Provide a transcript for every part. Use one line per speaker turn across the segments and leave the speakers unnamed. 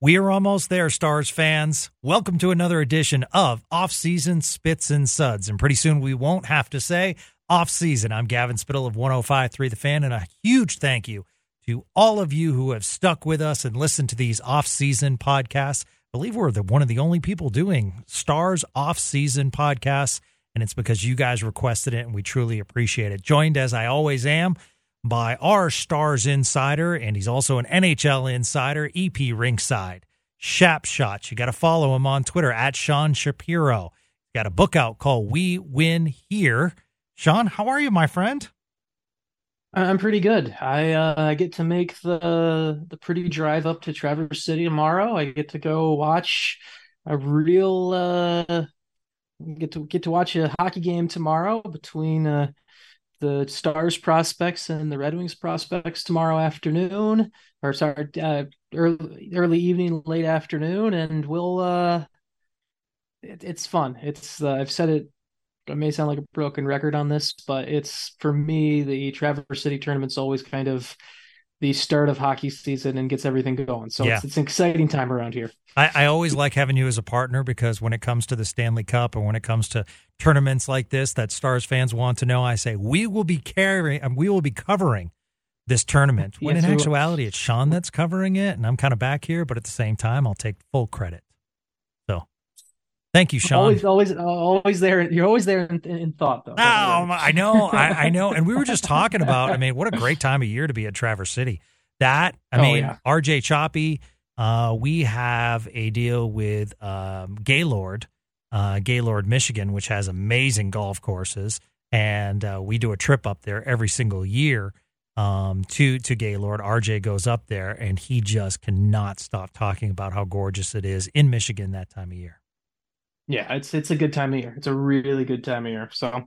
We are almost there, Stars fans. Welcome to another edition of Off Season Spits and Suds. And pretty soon we won't have to say off season. I'm Gavin Spittle of 105.3 The Fan, and a huge thank you to all of you who have stuck with us and listened to these off season podcasts. I believe we're the, one of the only people doing Stars off season podcasts, and it's because you guys requested it, and we truly appreciate it. Joined as I always am by our Stars insider, and he's also an NHL insider, EP Rinkside. Shap Shots. You got to follow him on Twitter at Sean Shapiro. Got a book out called We Win Here. Sean, how are you, my friend?
I'm pretty good. I uh, get to make the the pretty drive up to Traverse City tomorrow. I get to go watch a real uh, get to get to watch a hockey game tomorrow between uh, the Stars prospects and the Red Wings prospects tomorrow afternoon, or sorry, uh, early early evening, late afternoon, and we'll. Uh, it, it's fun. It's uh, I've said it I may sound like a broken record on this, but it's for me the Traverse City tournament's always kind of the start of hockey season and gets everything going. So yeah. it's, it's, an exciting time around here.
I, I, always like having you as a partner because when it comes to the Stanley Cup and when it comes to tournaments like this that Stars fans want to know, I say we will be carrying and we will be covering this tournament. When yes, in actuality, it's Sean that's covering it, and I'm kind of back here, but at the same time, I'll take full credit. Thank you, Sean.
Always, always, always there. You're always there in, in thought, though. Oh,
I know, I, I, know. And we were just talking about. I mean, what a great time of year to be at Traverse City. That I oh, mean, yeah. RJ Choppy. Uh, we have a deal with um, Gaylord, uh, Gaylord, Michigan, which has amazing golf courses, and uh, we do a trip up there every single year um, to to Gaylord. RJ goes up there, and he just cannot stop talking about how gorgeous it is in Michigan that time of year.
Yeah, it's it's a good time of year. It's a really good time of year. So,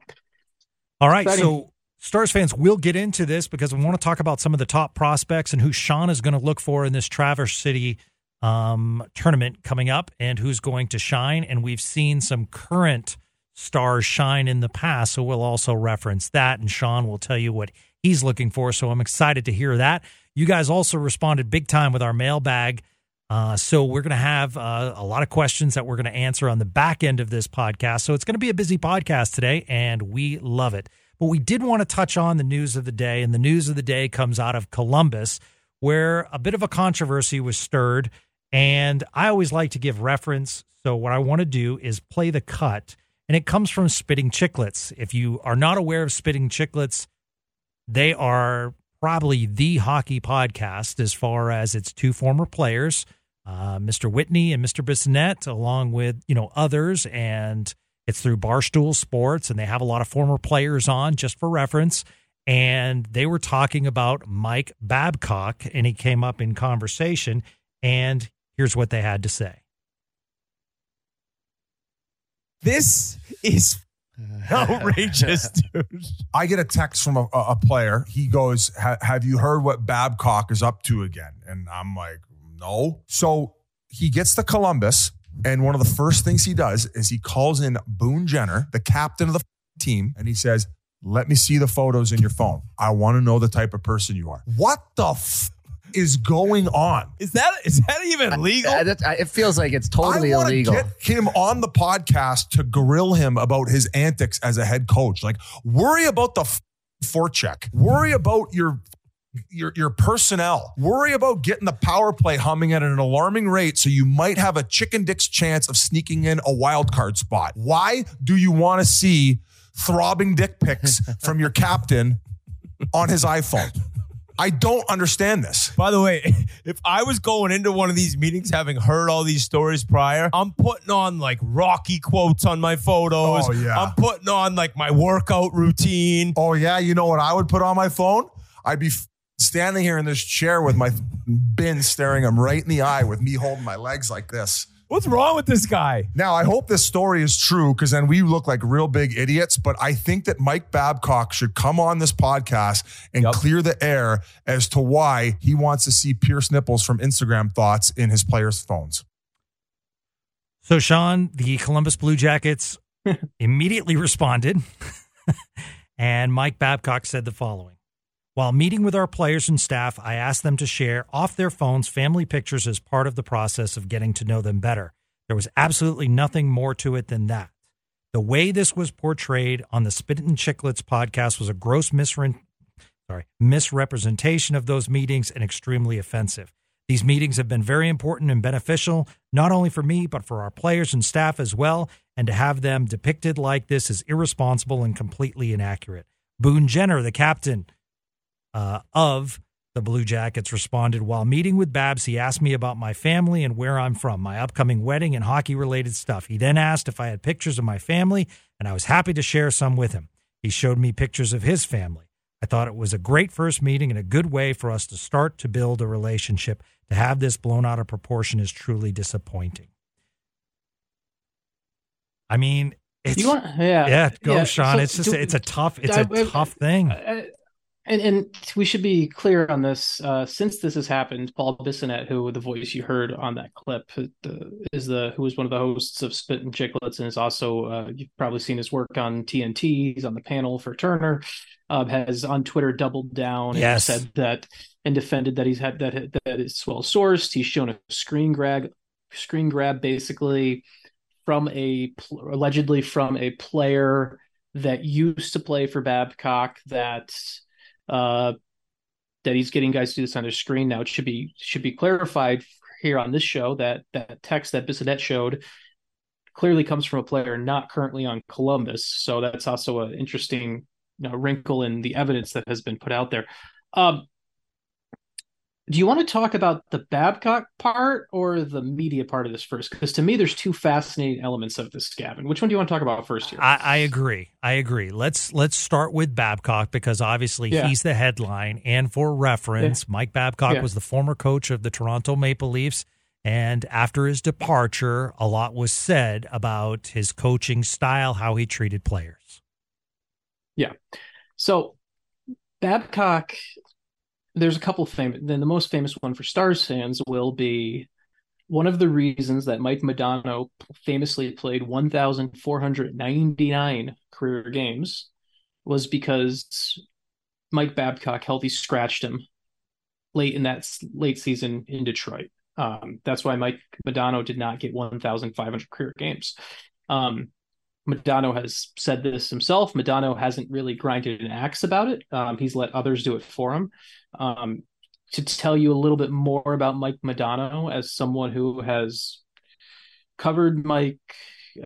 all right. Exciting. So, Stars fans, we'll get into this because we want to talk about some of the top prospects and who Sean is going to look for in this Traverse City um, tournament coming up and who's going to shine. And we've seen some current stars shine in the past. So, we'll also reference that. And Sean will tell you what he's looking for. So, I'm excited to hear that. You guys also responded big time with our mailbag uh, so we're going to have uh, a lot of questions that we're going to answer on the back end of this podcast. So it's going to be a busy podcast today, and we love it. But we did want to touch on the news of the day, and the news of the day comes out of Columbus, where a bit of a controversy was stirred. And I always like to give reference. So what I want to do is play the cut, and it comes from Spitting Chicklets. If you are not aware of Spitting Chicklets, they are probably the hockey podcast as far as its two former players uh, Mr. Whitney and Mr. Bissonnette, along with you know others, and it's through Barstool Sports, and they have a lot of former players on, just for reference. And they were talking about Mike Babcock, and he came up in conversation. And here's what they had to say.
This is outrageous, dude. I get a text from a, a player. He goes, "Have you heard what Babcock is up to again?" And I'm like, no. So he gets to Columbus, and one of the first things he does is he calls in Boone Jenner, the captain of the team, and he says, Let me see the photos in your phone. I want to know the type of person you are. What the f- is going on?
Is that is that even legal? I,
I, it feels like it's totally I illegal.
Get him on the podcast to grill him about his antics as a head coach. Like, worry about the f- forecheck. Worry about your your your personnel. Worry about getting the power play humming at an alarming rate so you might have a chicken dick's chance of sneaking in a wild card spot. Why do you want to see throbbing dick pics from your captain on his iPhone? I don't understand this.
By the way, if I was going into one of these meetings having heard all these stories prior, I'm putting on like Rocky quotes on my photos. Oh, yeah. I'm putting on like my workout routine.
Oh, yeah. You know what I would put on my phone? I'd be standing here in this chair with my bin staring him right in the eye with me holding my legs like this.
What's wrong with this guy?
Now, I hope this story is true because then we look like real big idiots. But I think that Mike Babcock should come on this podcast and yep. clear the air as to why he wants to see Pierce Nipples from Instagram thoughts in his players' phones.
So, Sean, the Columbus Blue Jackets immediately responded, and Mike Babcock said the following while meeting with our players and staff, I asked them to share off their phones family pictures as part of the process of getting to know them better. There was absolutely nothing more to it than that. The way this was portrayed on the Spittin' Chicklets podcast was a gross misre- sorry, misrepresentation of those meetings and extremely offensive. These meetings have been very important and beneficial, not only for me, but for our players and staff as well. And to have them depicted like this is irresponsible and completely inaccurate. Boone Jenner, the captain, uh, of the Blue Jackets responded While meeting with Babs, he asked me about my family and where I'm from, my upcoming wedding, and hockey related stuff. He then asked if I had pictures of my family, and I was happy to share some with him. He showed me pictures of his family. I thought it was a great first meeting and a good way for us to start to build a relationship. To have this blown out of proportion is truly disappointing. I mean, it's,
want, yeah,
yeah, go, yeah. Sean. So, it's just, do, it's a tough, it's I, a tough thing. I,
and and we should be clear on this. Uh, since this has happened, Paul Bissonnette, who the voice you heard on that clip, is the who was one of the hosts of Spit and Chicklets, and is also uh, you've probably seen his work on TNT. He's on the panel for Turner. Uh, has on Twitter doubled down yes. and said that and defended that he's had that that is well sourced. He's shown a screen grab, screen grab basically from a allegedly from a player that used to play for Babcock that uh, that he's getting guys to do this on their screen now. It should be should be clarified here on this show that that text that Bissonnette showed clearly comes from a player not currently on Columbus. So that's also an interesting you know, wrinkle in the evidence that has been put out there. Um, do you want to talk about the Babcock part or the media part of this first? Because to me, there's two fascinating elements of this, Gavin. Which one do you want to talk about first here?
I, I agree. I agree. Let's let's start with Babcock because obviously yeah. he's the headline. And for reference, yeah. Mike Babcock yeah. was the former coach of the Toronto Maple Leafs. And after his departure, a lot was said about his coaching style, how he treated players.
Yeah. So Babcock there's a couple famous. Then the most famous one for Stars fans will be one of the reasons that Mike Modano famously played 1,499 career games was because Mike Babcock healthy scratched him late in that late season in Detroit. Um, that's why Mike Modano did not get 1,500 career games. Um, Modano has said this himself. Modano hasn't really grinded an axe about it. Um, he's let others do it for him. Um, to tell you a little bit more about Mike Modano as someone who has covered Mike,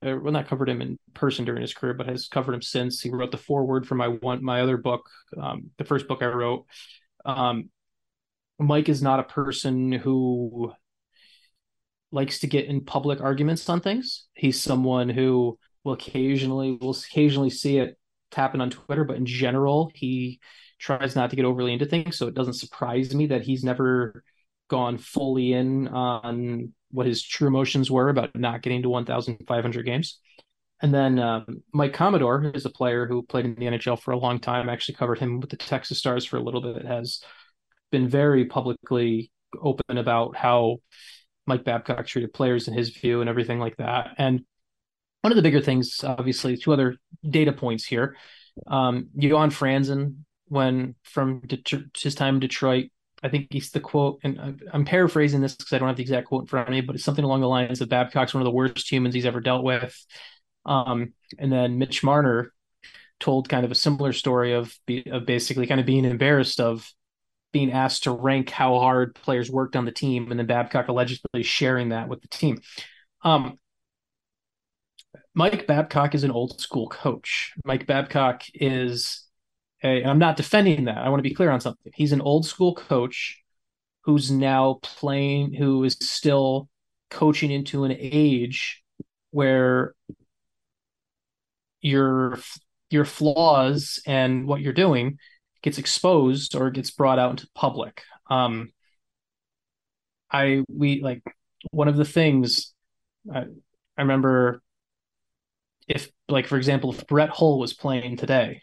uh, well, not covered him in person during his career, but has covered him since. He wrote the foreword for my one, my other book, um, the first book I wrote. Um, Mike is not a person who likes to get in public arguments on things. He's someone who will occasionally will occasionally see it happen on Twitter, but in general, he tries not to get overly into things. So it doesn't surprise me that he's never gone fully in on what his true emotions were about not getting to 1,500 games. And then um, Mike Commodore is a player who played in the NHL for a long time. I actually covered him with the Texas Stars for a little bit. Has been very publicly open about how Mike Babcock treated players in his view and everything like that. And one of the bigger things, obviously, two other data points here. Um, Johan Franzen when from his time in Detroit. I think he's the quote, and I'm paraphrasing this because I don't have the exact quote in front of me, but it's something along the lines of Babcock's one of the worst humans he's ever dealt with. Um, and then Mitch Marner told kind of a similar story of of basically kind of being embarrassed of being asked to rank how hard players worked on the team, and then Babcock allegedly sharing that with the team. Um, Mike Babcock is an old school coach. Mike Babcock is Okay? And I'm not defending that. I want to be clear on something. He's an old school coach who's now playing, who is still coaching into an age where your your flaws and what you're doing gets exposed or gets brought out into public. Um, I we like one of the things I, I remember if like for example if Brett Hull was playing today,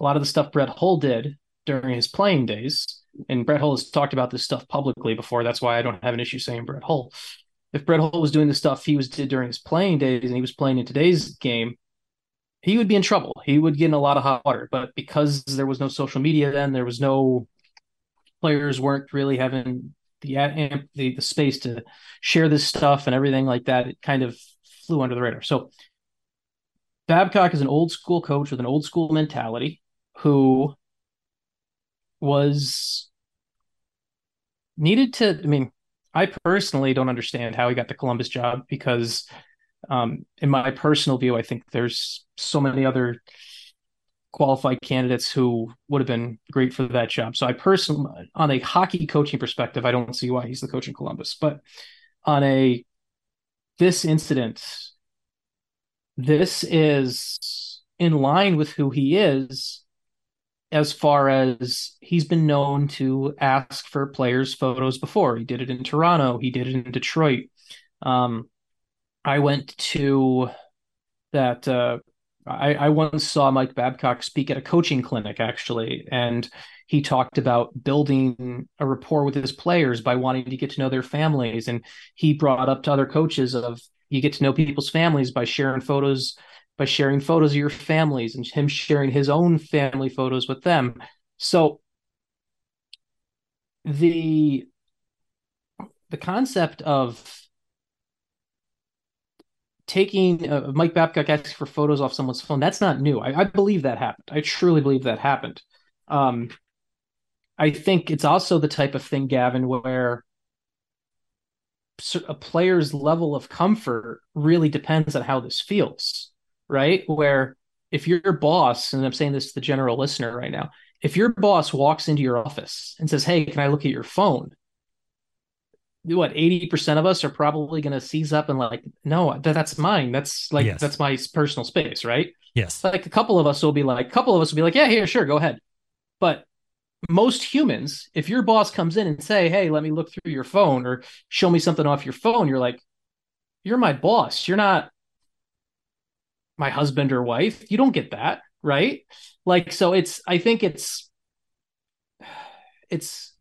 a lot of the stuff Brett Hull did during his playing days, and Brett Hull has talked about this stuff publicly before. That's why I don't have an issue saying Brett Hull. If Brett Hull was doing the stuff he was did during his playing days and he was playing in today's game, he would be in trouble. He would get in a lot of hot water. But because there was no social media then, there was no players weren't really having the the, the space to share this stuff and everything like that. It kind of flew under the radar. So Babcock is an old school coach with an old school mentality who was needed to. I mean, I personally don't understand how he got the Columbus job because um, in my personal view, I think there's so many other qualified candidates who would have been great for that job. So I personally, on a hockey coaching perspective, I don't see why he's the coach in Columbus. But on a this incident, this is in line with who he is as far as he's been known to ask for players' photos before. He did it in Toronto, he did it in Detroit. Um, I went to that. Uh, I, I once saw Mike Babcock speak at a coaching clinic, actually, and he talked about building a rapport with his players by wanting to get to know their families. And he brought up to other coaches of you get to know people's families by sharing photos, by sharing photos of your families, and him sharing his own family photos with them. So the the concept of taking uh, Mike Babcock asking for photos off someone's phone, that's not new. I, I, believe that happened. I truly believe that happened. Um, I think it's also the type of thing, Gavin, where a player's level of comfort really depends on how this feels, right? Where if your boss, and I'm saying this to the general listener right now, if your boss walks into your office and says, Hey, can I look at your phone? what 80% of us are probably going to seize up and like no that, that's mine that's like yes. that's my personal space right
yes
like a couple of us will be like a couple of us will be like yeah here sure go ahead but most humans if your boss comes in and say hey let me look through your phone or show me something off your phone you're like you're my boss you're not my husband or wife you don't get that right like so it's i think it's it's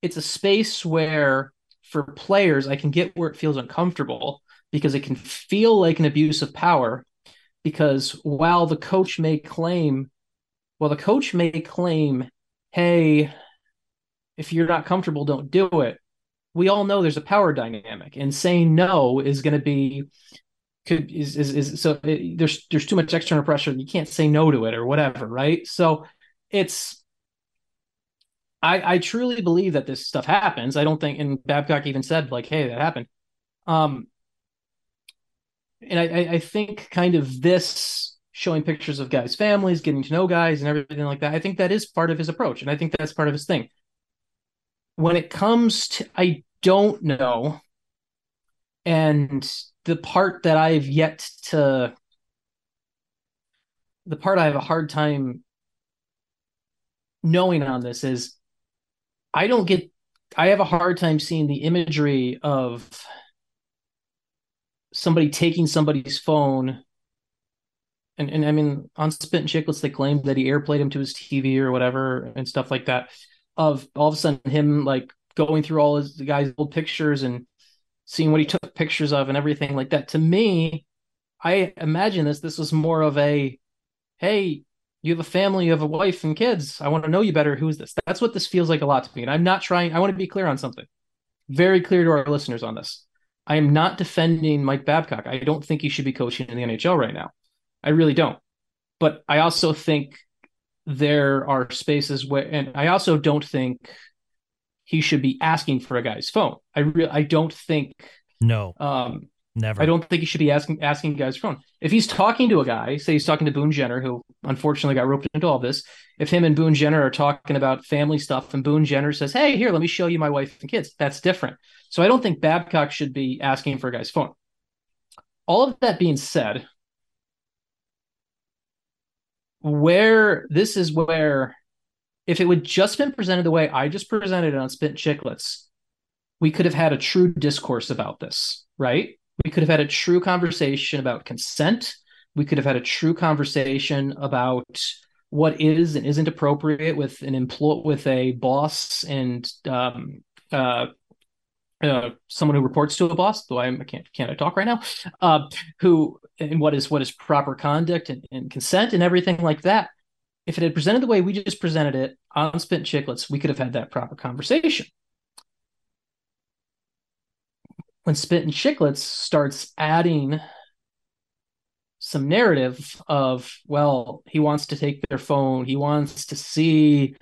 it's a space where for players, I can get where it feels uncomfortable because it can feel like an abuse of power. Because while the coach may claim, well, the coach may claim, hey, if you're not comfortable, don't do it. We all know there's a power dynamic, and saying no is going to be could is is, is so it, there's there's too much external pressure. You can't say no to it or whatever, right? So it's I, I truly believe that this stuff happens. I don't think, and Babcock even said like, "Hey, that happened." Um, and I, I think kind of this showing pictures of guys' families, getting to know guys, and everything like that. I think that is part of his approach, and I think that's part of his thing. When it comes to, I don't know, and the part that I've yet to, the part I have a hard time knowing on this is I don't get I have a hard time seeing the imagery of somebody taking somebody's phone and, and I mean on Spit and Chicklets they claimed that he airplayed him to his TV or whatever and stuff like that. Of all of a sudden him like going through all his the guy's old pictures and seeing what he took pictures of and everything like that. To me, I imagine this this was more of a hey, you have a family, you have a wife and kids. I want to know you better. Who is this? That's what this feels like a lot to me. And I'm not trying, I want to be clear on something. Very clear to our listeners on this. I am not defending Mike Babcock. I don't think he should be coaching in the NHL right now. I really don't. But I also think there are spaces where, and I also don't think he should be asking for a guy's phone. I really, I don't think.
No.
Um,
Never.
I don't think he should be asking asking guys phone. If he's talking to a guy, say he's talking to Boone Jenner, who unfortunately got roped into all this. If him and Boone Jenner are talking about family stuff, and Boone Jenner says, "Hey, here, let me show you my wife and kids," that's different. So I don't think Babcock should be asking for a guy's phone. All of that being said, where this is where, if it would just been presented the way I just presented it on Spit Chicklets, we could have had a true discourse about this, right? We could have had a true conversation about consent. We could have had a true conversation about what is and isn't appropriate with an employee, with a boss, and um, uh, uh, someone who reports to a boss. Though I can't can't I talk right now? Uh, who and what is what is proper conduct and, and consent and everything like that. If it had presented the way we just presented it on Spittin' Chicklets, we could have had that proper conversation when Spit and Chicklets starts adding some narrative of, well, he wants to take their phone, he wants to see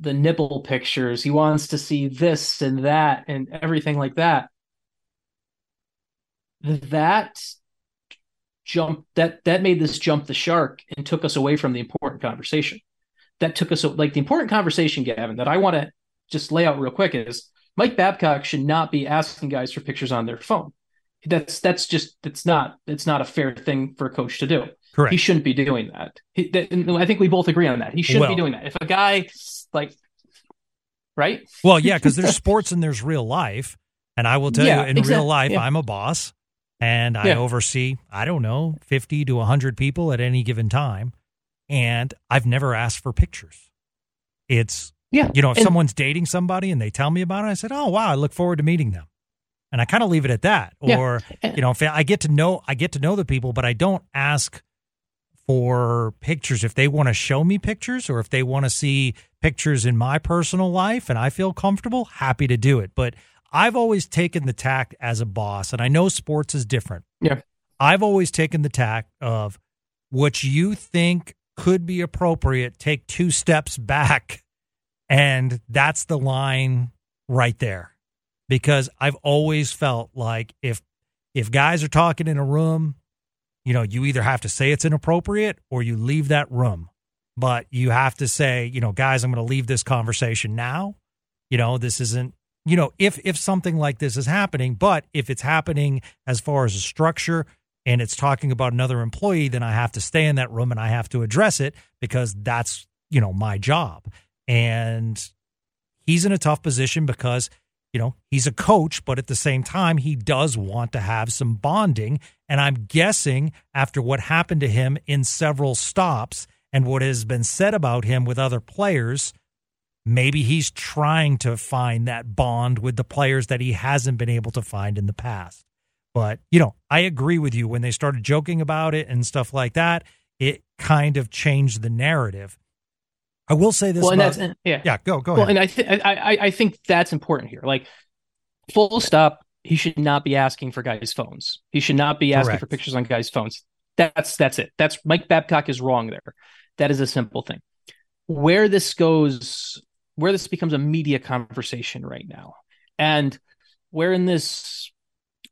the nipple pictures, he wants to see this and that and everything like that. That jump that that made this jump the shark and took us away from the important conversation. That took us like the important conversation, Gavin, that I want to just lay out real quick is Mike Babcock should not be asking guys for pictures on their phone. That's that's just it's not it's not a fair thing for a coach to do.
Correct.
He shouldn't be doing that. He, I think we both agree on that. He shouldn't well, be doing that. If a guy like right?
Well, yeah, because there's sports and there's real life, and I will tell yeah, you, in exactly. real life, yeah. I'm a boss, and I yeah. oversee I don't know fifty to hundred people at any given time, and I've never asked for pictures. It's
yeah.
You know, if and, someone's dating somebody and they tell me about it, I said, "Oh, wow, I look forward to meeting them." And I kind of leave it at that. Or, you know, if I get to know I get to know the people, but I don't ask for pictures if they want to show me pictures or if they want to see pictures in my personal life and I feel comfortable, happy to do it. But I've always taken the tact as a boss, and I know sports is different.
Yeah.
I've always taken the tact of what you think could be appropriate, take two steps back and that's the line right there. Because I've always felt like if if guys are talking in a room, you know, you either have to say it's inappropriate or you leave that room. But you have to say, you know, guys, I'm going to leave this conversation now. You know, this isn't, you know, if if something like this is happening, but if it's happening as far as a structure and it's talking about another employee, then I have to stay in that room and I have to address it because that's, you know, my job. And he's in a tough position because, you know, he's a coach, but at the same time, he does want to have some bonding. And I'm guessing after what happened to him in several stops and what has been said about him with other players, maybe he's trying to find that bond with the players that he hasn't been able to find in the past. But, you know, I agree with you when they started joking about it and stuff like that, it kind of changed the narrative. I will say this.
Well,
about,
that's yeah,
yeah. Go go.
Well,
ahead.
and I, th- I I think that's important here. Like, full stop. He should not be asking for guys' phones. He should not be asking Correct. for pictures on guys' phones. That's that's it. That's Mike Babcock is wrong there. That is a simple thing. Where this goes, where this becomes a media conversation right now, and where in this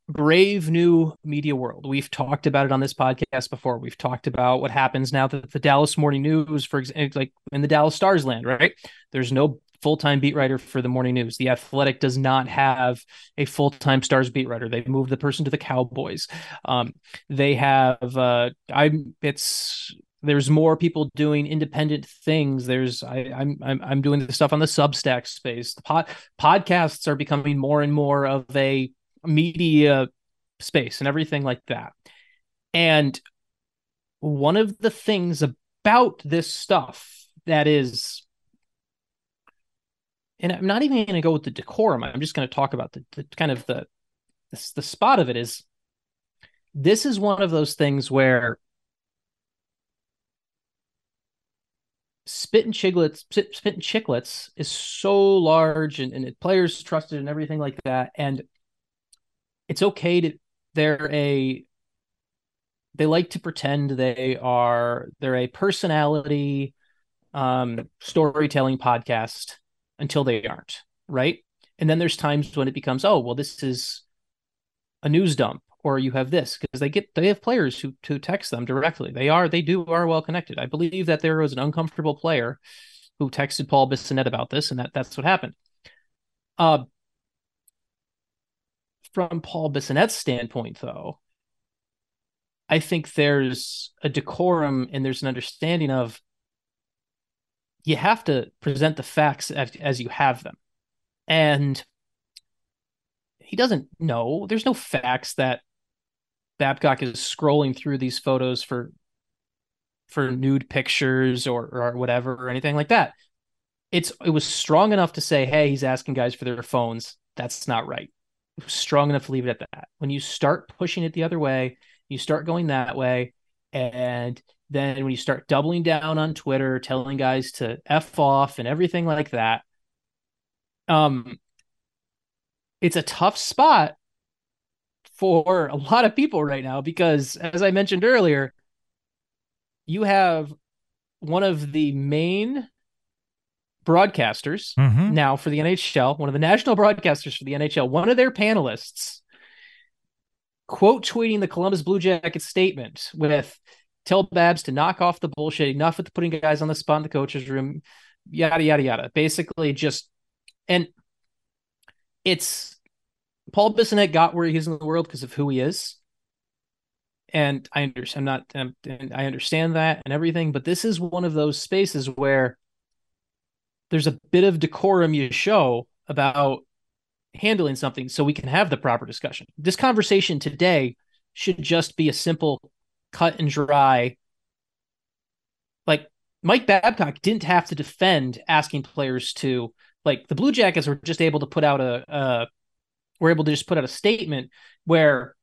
brave new media world. We've talked about it on this podcast before. We've talked about what happens now that the Dallas Morning News, for example, like in the Dallas Stars land, right? There's no full-time beat writer for the morning news. The Athletic does not have a full-time Stars beat writer. They've moved the person to the Cowboys. Um, they have uh, I'm it's there's more people doing independent things. There's I, am I'm I'm doing the stuff on the Substack space. The pod, podcasts are becoming more and more of a media space and everything like that. And one of the things about this stuff that is and I'm not even going to go with the decorum. I'm just going to talk about the, the kind of the, the the spot of it is this is one of those things where Spit and Chicklets, Spit, Spit and Chicklets is so large and, and players trusted and everything like that. And it's okay to they're a they like to pretend they are they're a personality um storytelling podcast until they aren't right and then there's times when it becomes oh well this is a news dump or you have this because they get they have players who to text them directly. They are they do are well connected. I believe that there was an uncomfortable player who texted Paul Bissonnette about this, and that that's what happened. Uh, from Paul Bissonnette's standpoint, though, I think there's a decorum and there's an understanding of you have to present the facts as, as you have them. And he doesn't know. There's no facts that Babcock is scrolling through these photos for for nude pictures or or whatever or anything like that. It's it was strong enough to say, hey, he's asking guys for their phones. That's not right. Strong enough to leave it at that. When you start pushing it the other way, you start going that way, and then when you start doubling down on Twitter, telling guys to f off and everything like that, um, it's a tough spot for a lot of people right now because, as I mentioned earlier, you have one of the main broadcasters mm-hmm. now for the NHL, one of the national broadcasters for the NHL, one of their panelists quote tweeting the Columbus Blue Jackets statement with tell Babs to knock off the bullshit, enough with putting guys on the spot in the coach's room, yada yada yada. Basically, just and it's Paul Bissonnette got where he is in the world because of who he is. And I understand, I'm not, I'm, and I understand that and everything, but this is one of those spaces where there's a bit of decorum you show about handling something so we can have the proper discussion. This conversation today should just be a simple cut and dry. Like Mike Babcock didn't have to defend asking players to like the Blue Jackets were just able to put out a uh were able to just put out a statement where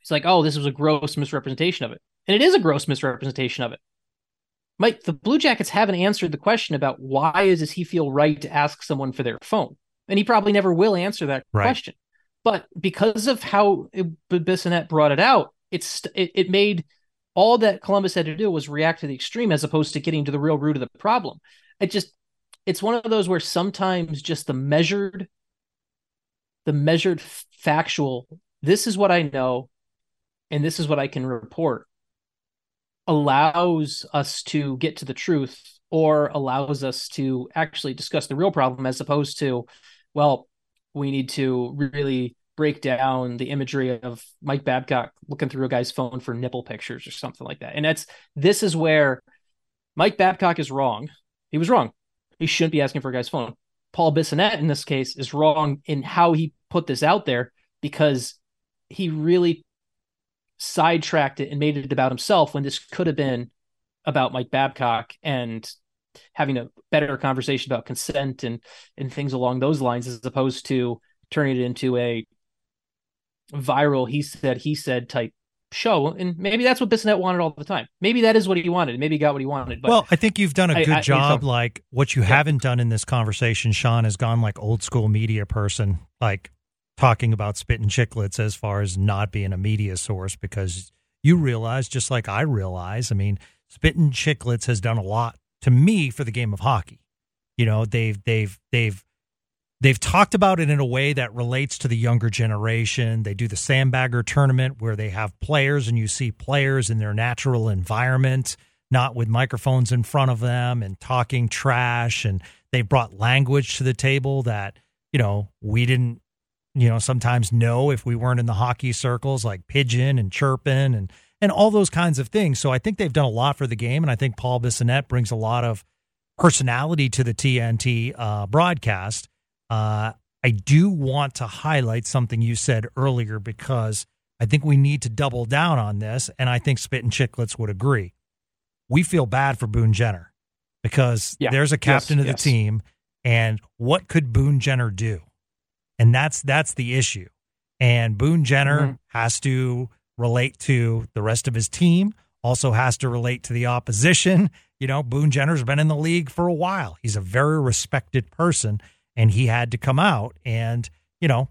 it's like, oh, this was a gross misrepresentation of it. And it is a gross misrepresentation of it. Mike, the Blue Jackets haven't answered the question about why does he feel right to ask someone for their phone? And he probably never will answer that right. question. But because of how Bissonnette brought it out, it's it, it made all that Columbus had to do was react to the extreme as opposed to getting to the real root of the problem. It just it's one of those where sometimes just the measured the measured factual this is what I know and this is what I can report allows us to get to the truth or allows us to actually discuss the real problem as opposed to well we need to really break down the imagery of Mike Babcock looking through a guy's phone for nipple pictures or something like that. And that's this is where Mike Babcock is wrong. He was wrong. He shouldn't be asking for a guy's phone. Paul Bissonnette in this case is wrong in how he put this out there because he really sidetracked it and made it about himself when this could have been about Mike Babcock and having a better conversation about consent and and things along those lines as opposed to turning it into a viral he said he said type show. And maybe that's what Bissonnette wanted all the time. Maybe that is what he wanted. Maybe he got what he wanted but
well i think you've done a good I, I, job like what you yeah. haven't done in this conversation sean has gone like old school media person like talking about spitting chicklets as far as not being a media source because you realize just like i realize i mean spitting chicklets has done a lot to me for the game of hockey you know they've they've they've They've talked about it in a way that relates to the younger generation. They do the sandbagger tournament where they have players and you see players in their natural environment, not with microphones in front of them and talking trash. And they brought language to the table that, you know, we didn't, you know, sometimes know if we weren't in the hockey circles like pigeon and chirping and, and all those kinds of things. So I think they've done a lot for the game. And I think Paul Bissonnette brings a lot of personality to the TNT uh, broadcast uh, I do want to highlight something you said earlier because I think we need to double down on this, and I think Spit and Chicklets would agree. We feel bad for Boone Jenner because yeah. there's a captain yes, of the yes. team, and what could Boone Jenner do? And that's that's the issue. And Boone Jenner mm-hmm. has to relate to the rest of his team, also has to relate to the opposition. You know, Boone Jenner's been in the league for a while. He's a very respected person and he had to come out and you know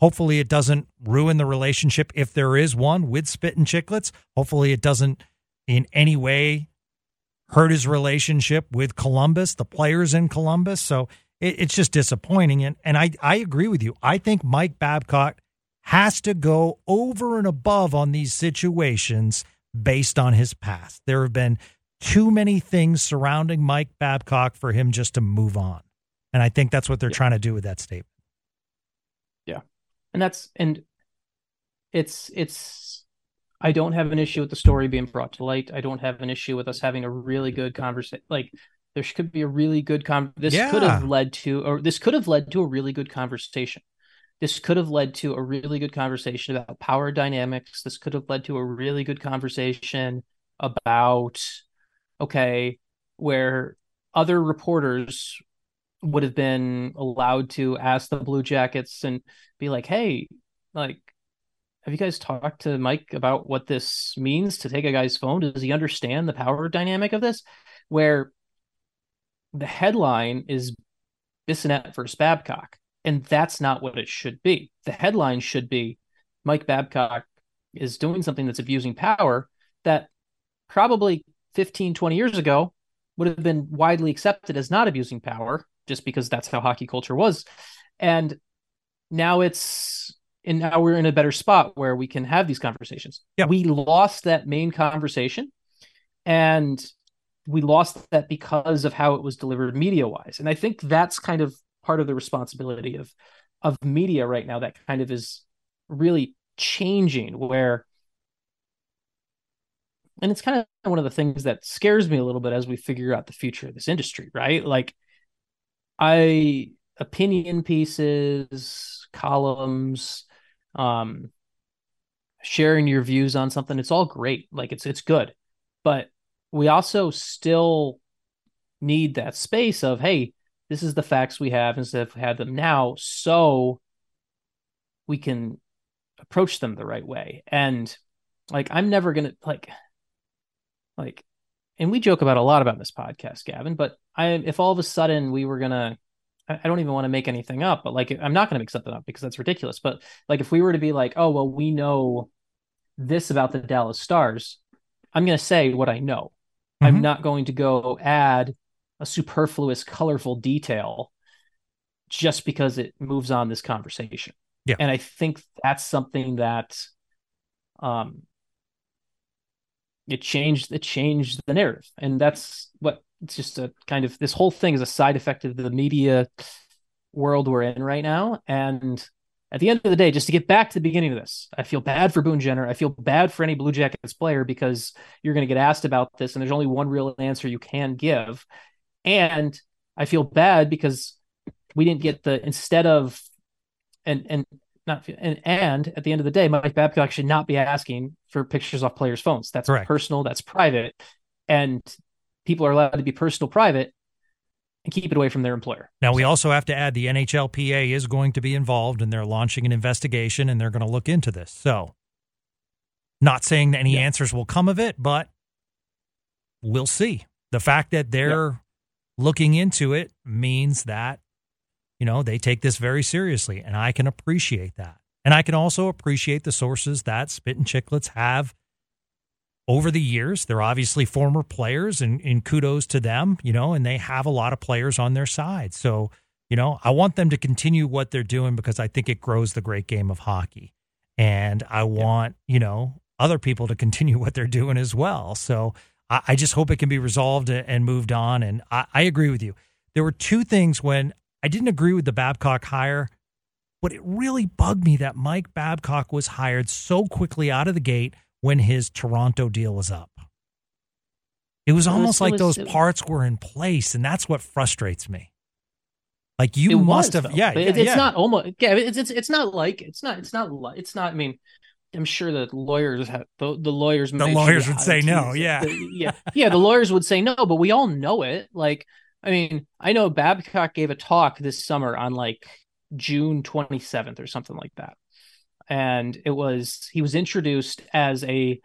hopefully it doesn't ruin the relationship if there is one with spit and chicklets hopefully it doesn't in any way hurt his relationship with columbus the players in columbus so it, it's just disappointing and, and I, I agree with you i think mike babcock has to go over and above on these situations based on his past. There have been too many things surrounding Mike Babcock for him just to move on. And I think that's what they're yeah. trying to do with that statement.
Yeah. And that's and it's it's I don't have an issue with the story being brought to light. I don't have an issue with us having a really good conversation. Like there could be a really good con. This yeah. could have led to, or this could have led to a really good conversation. This could have led to a really good conversation about power dynamics. This could have led to a really good conversation about, okay, where other reporters would have been allowed to ask the Blue Jackets and be like, hey, like, have you guys talked to Mike about what this means to take a guy's phone? Does he understand the power dynamic of this? Where the headline is Bissonnette versus Babcock. And that's not what it should be. The headline should be Mike Babcock is doing something that's abusing power that probably 15, 20 years ago would have been widely accepted as not abusing power, just because that's how hockey culture was. And now it's and now we're in a better spot where we can have these conversations. Yeah. We lost that main conversation and we lost that because of how it was delivered media wise. And I think that's kind of part of the responsibility of of media right now that kind of is really changing where and it's kind of one of the things that scares me a little bit as we figure out the future of this industry, right? Like I opinion pieces, columns, um sharing your views on something, it's all great. Like it's it's good. But we also still need that space of hey this is the facts we have instead of had them now so we can approach them the right way and like i'm never gonna like like and we joke about a lot about this podcast gavin but i if all of a sudden we were gonna I don't even want to make anything up, but like I'm not to make something up because that's ridiculous. But like if we were to be like, oh well, we know this about the Dallas Stars, I'm to say what I know. Mm-hmm. I'm not going to go add a superfluous, colorful detail just because it moves on this conversation. Yeah. And I think that's something that um it changed it changed the narrative. And that's what it's just a kind of this whole thing is a side effect of the media world we're in right now. And at the end of the day, just to get back to the beginning of this, I feel bad for Boone Jenner. I feel bad for any Blue Jackets player because you're going to get asked about this, and there's only one real answer you can give. And I feel bad because we didn't get the instead of and and not and and at the end of the day, Mike Babcock should not be asking for pictures off players' phones. That's Correct. personal. That's private, and people are allowed to be personal, private and keep it away from their employer.
Now, we also have to add the NHLPA is going to be involved and they're launching an investigation and they're going to look into this. So, not saying that any yeah. answers will come of it, but we'll see. The fact that they're yeah. looking into it means that, you know, they take this very seriously. And I can appreciate that. And I can also appreciate the sources that Spit and Chiclets have over the years. They're obviously former players, and, and kudos to them, you know, and they have a lot of players on their side. So, you know, I want them to continue what they're doing because I think it grows the great game of hockey. And I want, you know, other people to continue what they're doing as well. So I, I just hope it can be resolved and moved on. And I, I agree with you. There were two things when I didn't agree with the Babcock hire, but it really bugged me that Mike Babcock was hired so quickly out of the gate when his Toronto deal was up. It was almost it was, like was, those parts were in place, and that's what frustrates me. Like you must was, have, yeah, yeah,
It's
yeah.
not almost, yeah. It's, it's it's not like it's not it's not it's not. I mean, I'm sure that lawyers have the, the lawyers.
The lawyers would say no. Yeah,
the, yeah, yeah. The lawyers would say no, but we all know it. Like, I mean, I know Babcock gave a talk this summer on like June 27th or something like that and it was he was introduced as a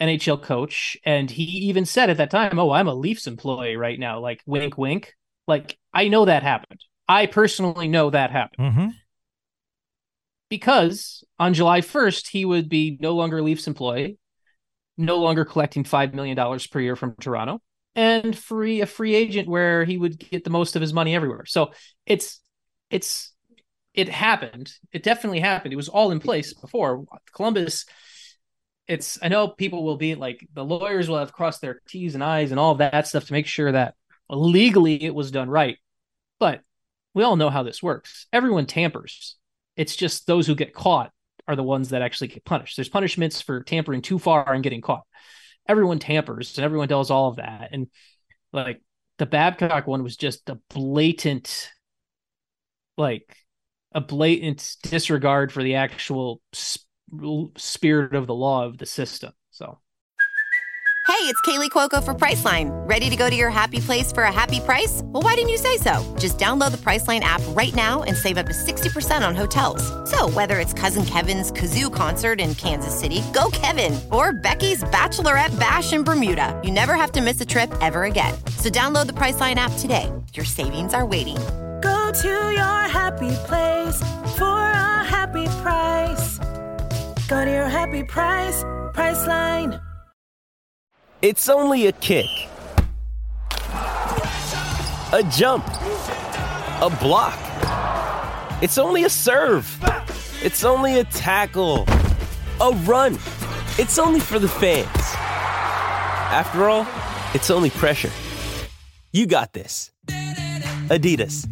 NHL coach, and he even said at that time, "Oh, I'm a Leafs employee right now." Like wink, wink. Like I know that happened. I personally know that happened. Mm-hmm. Because on July 1st, he would be no longer a Leafs employee, no longer collecting $5 million per year from Toronto, and free a free agent where he would get the most of his money everywhere. So it's it's it happened. It definitely happened. It was all in place before Columbus. It's I know people will be like the lawyers will have crossed their T's and I's and all that stuff to make sure that legally it was done right. But we all know how this works. Everyone tampers. It's just those who get caught are the ones that actually get punished. There's punishments for tampering too far and getting caught. Everyone tampers and everyone does all of that. And like the Babcock one was just a blatant, like a blatant disregard for the actual sp- spirit of the law of the system. So
Hey, it's Kaley Cuoco for Priceline. Ready to go to your happy place for a happy price? Well, why didn't you say so? Just download the Priceline app right now and save up to 60% on hotels. So, whether it's Cousin Kevin's Kazoo concert in Kansas City, go Kevin, or Becky's Bachelorette Bash in Bermuda, you never have to miss a trip ever again. So, download the Priceline app today. Your savings are waiting.
To your happy place for a happy price. Go to your happy price, Priceline.
It's only a kick, a jump, a block. It's only a serve. It's only a tackle, a run. It's only for the fans. After all, it's only pressure. You got this. Adidas.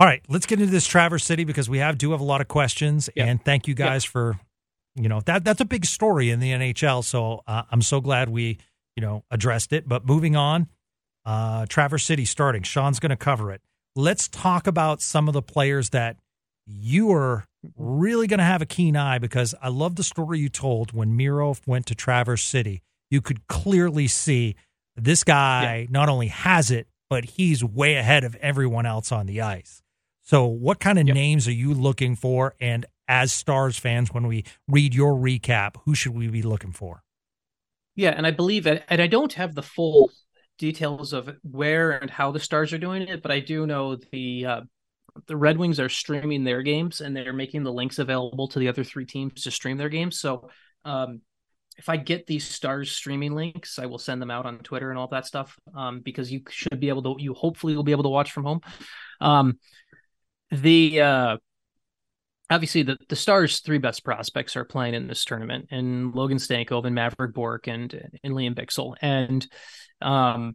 All right, let's get into this Traverse City because we have do have a lot of questions, yep. and thank you guys yep. for, you know, that that's a big story in the NHL. So uh, I'm so glad we, you know, addressed it. But moving on, uh, Traverse City starting. Sean's going to cover it. Let's talk about some of the players that you are really going to have a keen eye because I love the story you told when Miro went to Traverse City. You could clearly see this guy yeah. not only has it, but he's way ahead of everyone else on the ice. So, what kind of yep. names are you looking for? And as Stars fans, when we read your recap, who should we be looking for?
Yeah, and I believe that, and I don't have the full details of where and how the Stars are doing it, but I do know the uh, the Red Wings are streaming their games and they're making the links available to the other three teams to stream their games. So, um, if I get these Stars streaming links, I will send them out on Twitter and all that stuff um, because you should be able to, you hopefully will be able to watch from home. Um, the uh obviously the the Stars' three best prospects are playing in this tournament, and Logan Stankoven, Mavrik Bourque, and and Lian Bichsel. and um.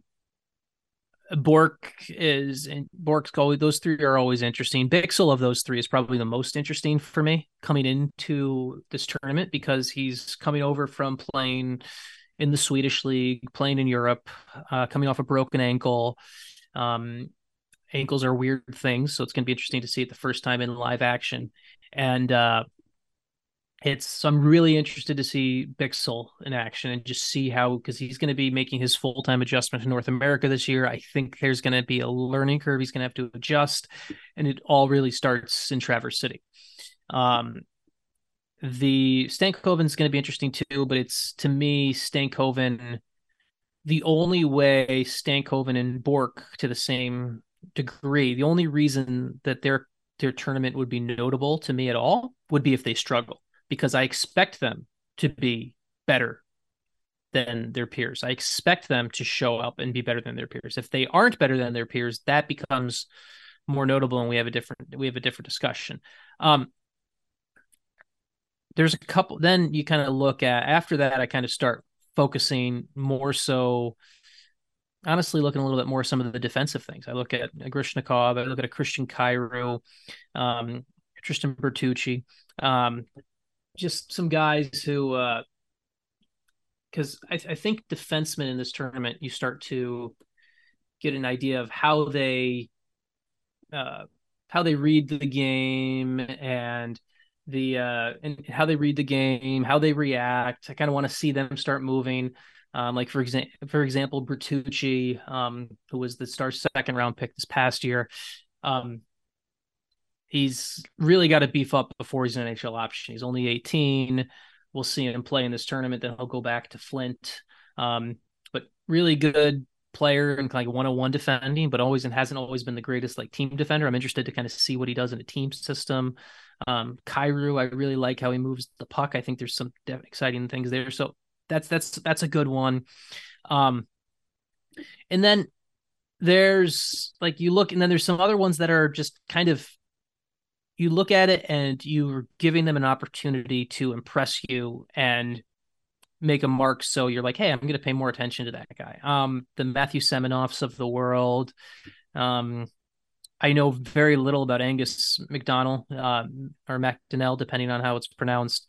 Bourque is and Bourque's goal. Those three are always interesting. Bixel of those three is probably the most interesting for me coming into this tournament because he's coming over from playing in the Swedish league, playing in Europe, uh, coming off a broken ankle. Um, ankles are weird things, so it's going to be interesting to see it the first time in live action. And uh, it's so I'm really interested to see Bichsel in action and just see how because he's going to be making his full time adjustment to North America this year. I think there's going to be a learning curve. He's going to have to adjust, and it all really starts in Traverse City. Um, the Stankoven is going to be interesting too, but it's to me Stankoven. The only way Stankoven and Bourque to the same degree. The only reason that their their tournament would be notable to me at all would be if they struggle, because I expect them to be better than their peers. I expect them to show up and be better than their peers. If they aren't better than their peers, that becomes more notable, and we have a different we have a different discussion. Um, there's a couple. Then you kind of look at after that. I kind of start focusing more so honestly looking a little bit more some of the defensive things. I look at Grushnikov, I look at a Christian Kyrou, um, Tristan Bertucci, um, just some guys who, because uh, I, I, think defensemen in this tournament, you start to get an idea of how they, uh, how they read the game and the uh and how they read the game, how they react. I kind of want to see them start moving Um, like for example, for example, Bertucci, um, who was the Stars' second round pick this past year, um, he's really got to beef up before he's an NHL option. He's only 18. We'll see him play in this tournament. Then he'll go back to Flint. Um, but really good player and like one-on-one defending, but always and hasn't always been the greatest like team defender. I'm interested to kind of see what he does in a team system. Um, Kyrou, I really like how he moves the puck. I think there's some exciting things there. So that's that's that's a good one. Um, and then there's like you look, and then there's some other ones that are just kind of you look at it and you're giving them an opportunity to impress you and make a mark. So you're like hey i'm going to pay more attention to that guy. Um the matthew seminoffs of the world. Um i know very little about angus mcdonald uh, or mcdonnell depending on how it's pronounced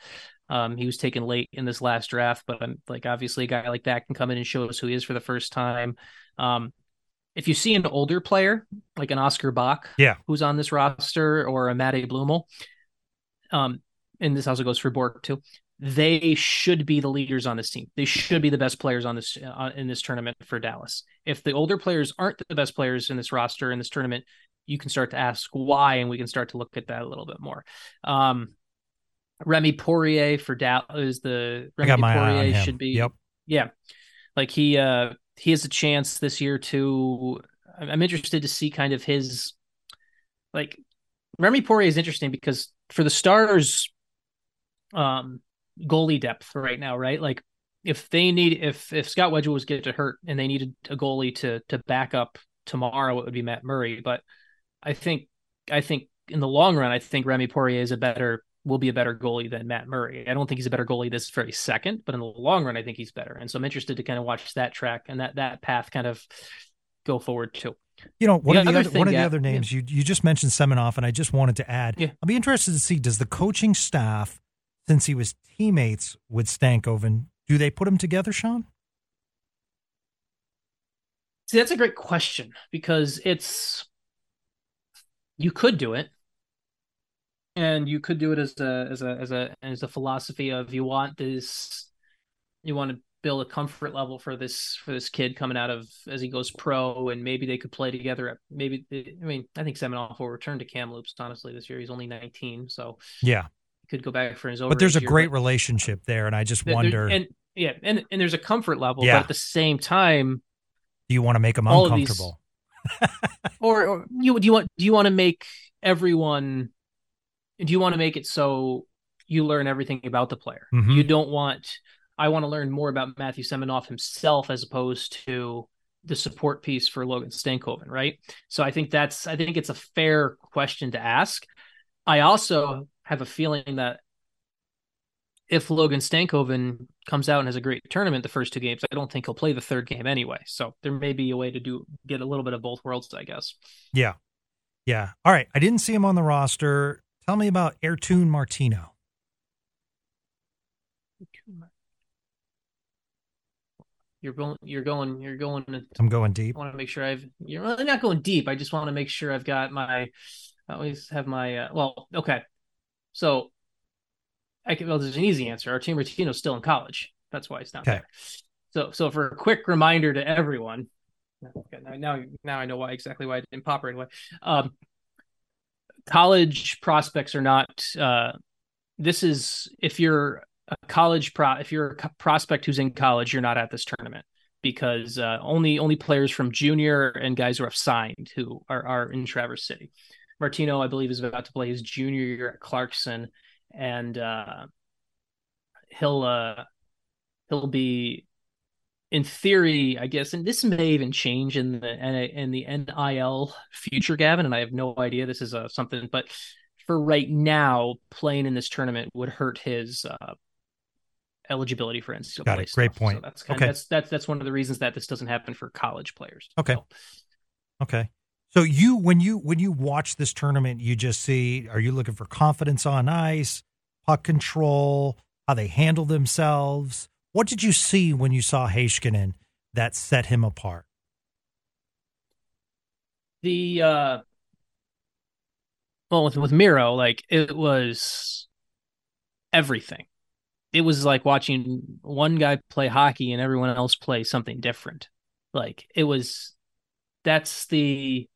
um he was taken late in this last draft but i'm like obviously a guy like that can come in and show us who he is for the first time um if you see an older player like an Oskar Bäck,
yeah,
who's on this roster, or a Matej Blümel, um, and this also goes for Bourque too. They should be the leaders on this team. They should be the best players on this uh, in this tournament for Dallas. If the older players aren't the best players in this roster in this tournament, you can start to ask why, and we can start to look at that a little bit more. Um, Remi Poirier for Dallas is the Remi Poirier should be.
Yep.
Yeah, like he uh he has a chance this year to. I'm interested to see kind of his like Remi Poirier is interesting because for the Stars, um, goalie depth right now, right? Like if they need if if Scott Wedgewood was get to hurt and they needed a goalie to to back up tomorrow, it would be Matt Murray. But I think I think in the long run, I think Remi Poirier is a better will be a better goalie than Matt Murray. I don't think he's a better goalie this very second, but in the long run, I think he's better. And so I'm interested to kind of watch that track and that that path kind of go forward too.
You know, one the of the other, thing, one of the other names yeah. you you just mentioned Seminoff, and I just wanted to add.
Yeah.
I'll be interested to see does the coaching staff, since he was teammates with Stankoven, do they put him together, Sean?
See, that's a great question because it's you could do it and you could do it as a as a as a as a philosophy of you want this you want to build a comfort level for this for this kid coming out of as he goes pro and maybe they could play together maybe i mean i think seminoff will return to kamloops honestly this year. He's only 19 so
yeah.
he could go back for his own
but there's a great relationship there and i just wonder
and yeah and and there's a comfort level yeah. but at the same time
do you want to make them uncomfortable
these, or, or you do you want do you want to make everyone do you want to make it so you learn everything about the player?
Mm-hmm.
You don't want I want to learn more about Matthew Seminoff himself as opposed to the support piece for Logan Stankoven, right? So I think that's I think it's a fair question to ask. I also have a feeling that if Logan Stankoven comes out and has a great tournament the first two games, I don't think he'll play the third game anyway. So there may be a way to do get a little bit of both worlds, I guess.
Yeah. Yeah. All right. I didn't see him on the roster. Tell me about Ayrton Martino.
You're going. You're going. You're going. To,
I'm going deep.
I want to make sure I've. You're really not going deep. I just want to make sure I've got my. I always have my. Uh, well, okay. So, I can. Well, there's an easy answer. Ayrton Martino's still in college. That's why it's not okay. there. So, so for a quick reminder to everyone, okay, now, now, now I know why exactly why I didn't pop right away. Um, college prospects are not. Uh, this is if you're a college pro, if you're a prospect who's in college, you're not at this tournament because uh, only only players from junior and guys who have signed who are are in Traverse City. Martino, I believe, is about to play his junior year at Clarkson, and uh, he'll uh, he'll be in theory, I guess, and this may even change in the in the NIL future, Gavin, and I have no idea. This is uh, something, but for right now, playing in this tournament would hurt his uh, eligibility for NCAA.
Got it. Great point.
So that's kind okay. of, that's that's that's one of the reasons that this doesn't happen for college players.
Okay.
So.
Okay. So you when you when you watch this tournament, you just see are you looking for confidence on ice, puck control, how they handle themselves? What did you see when you saw Heiskanen that set him apart?
The uh well with with Miro, like it was everything. it was like watching one guy play hockey and everyone else play something different. Like it was that's the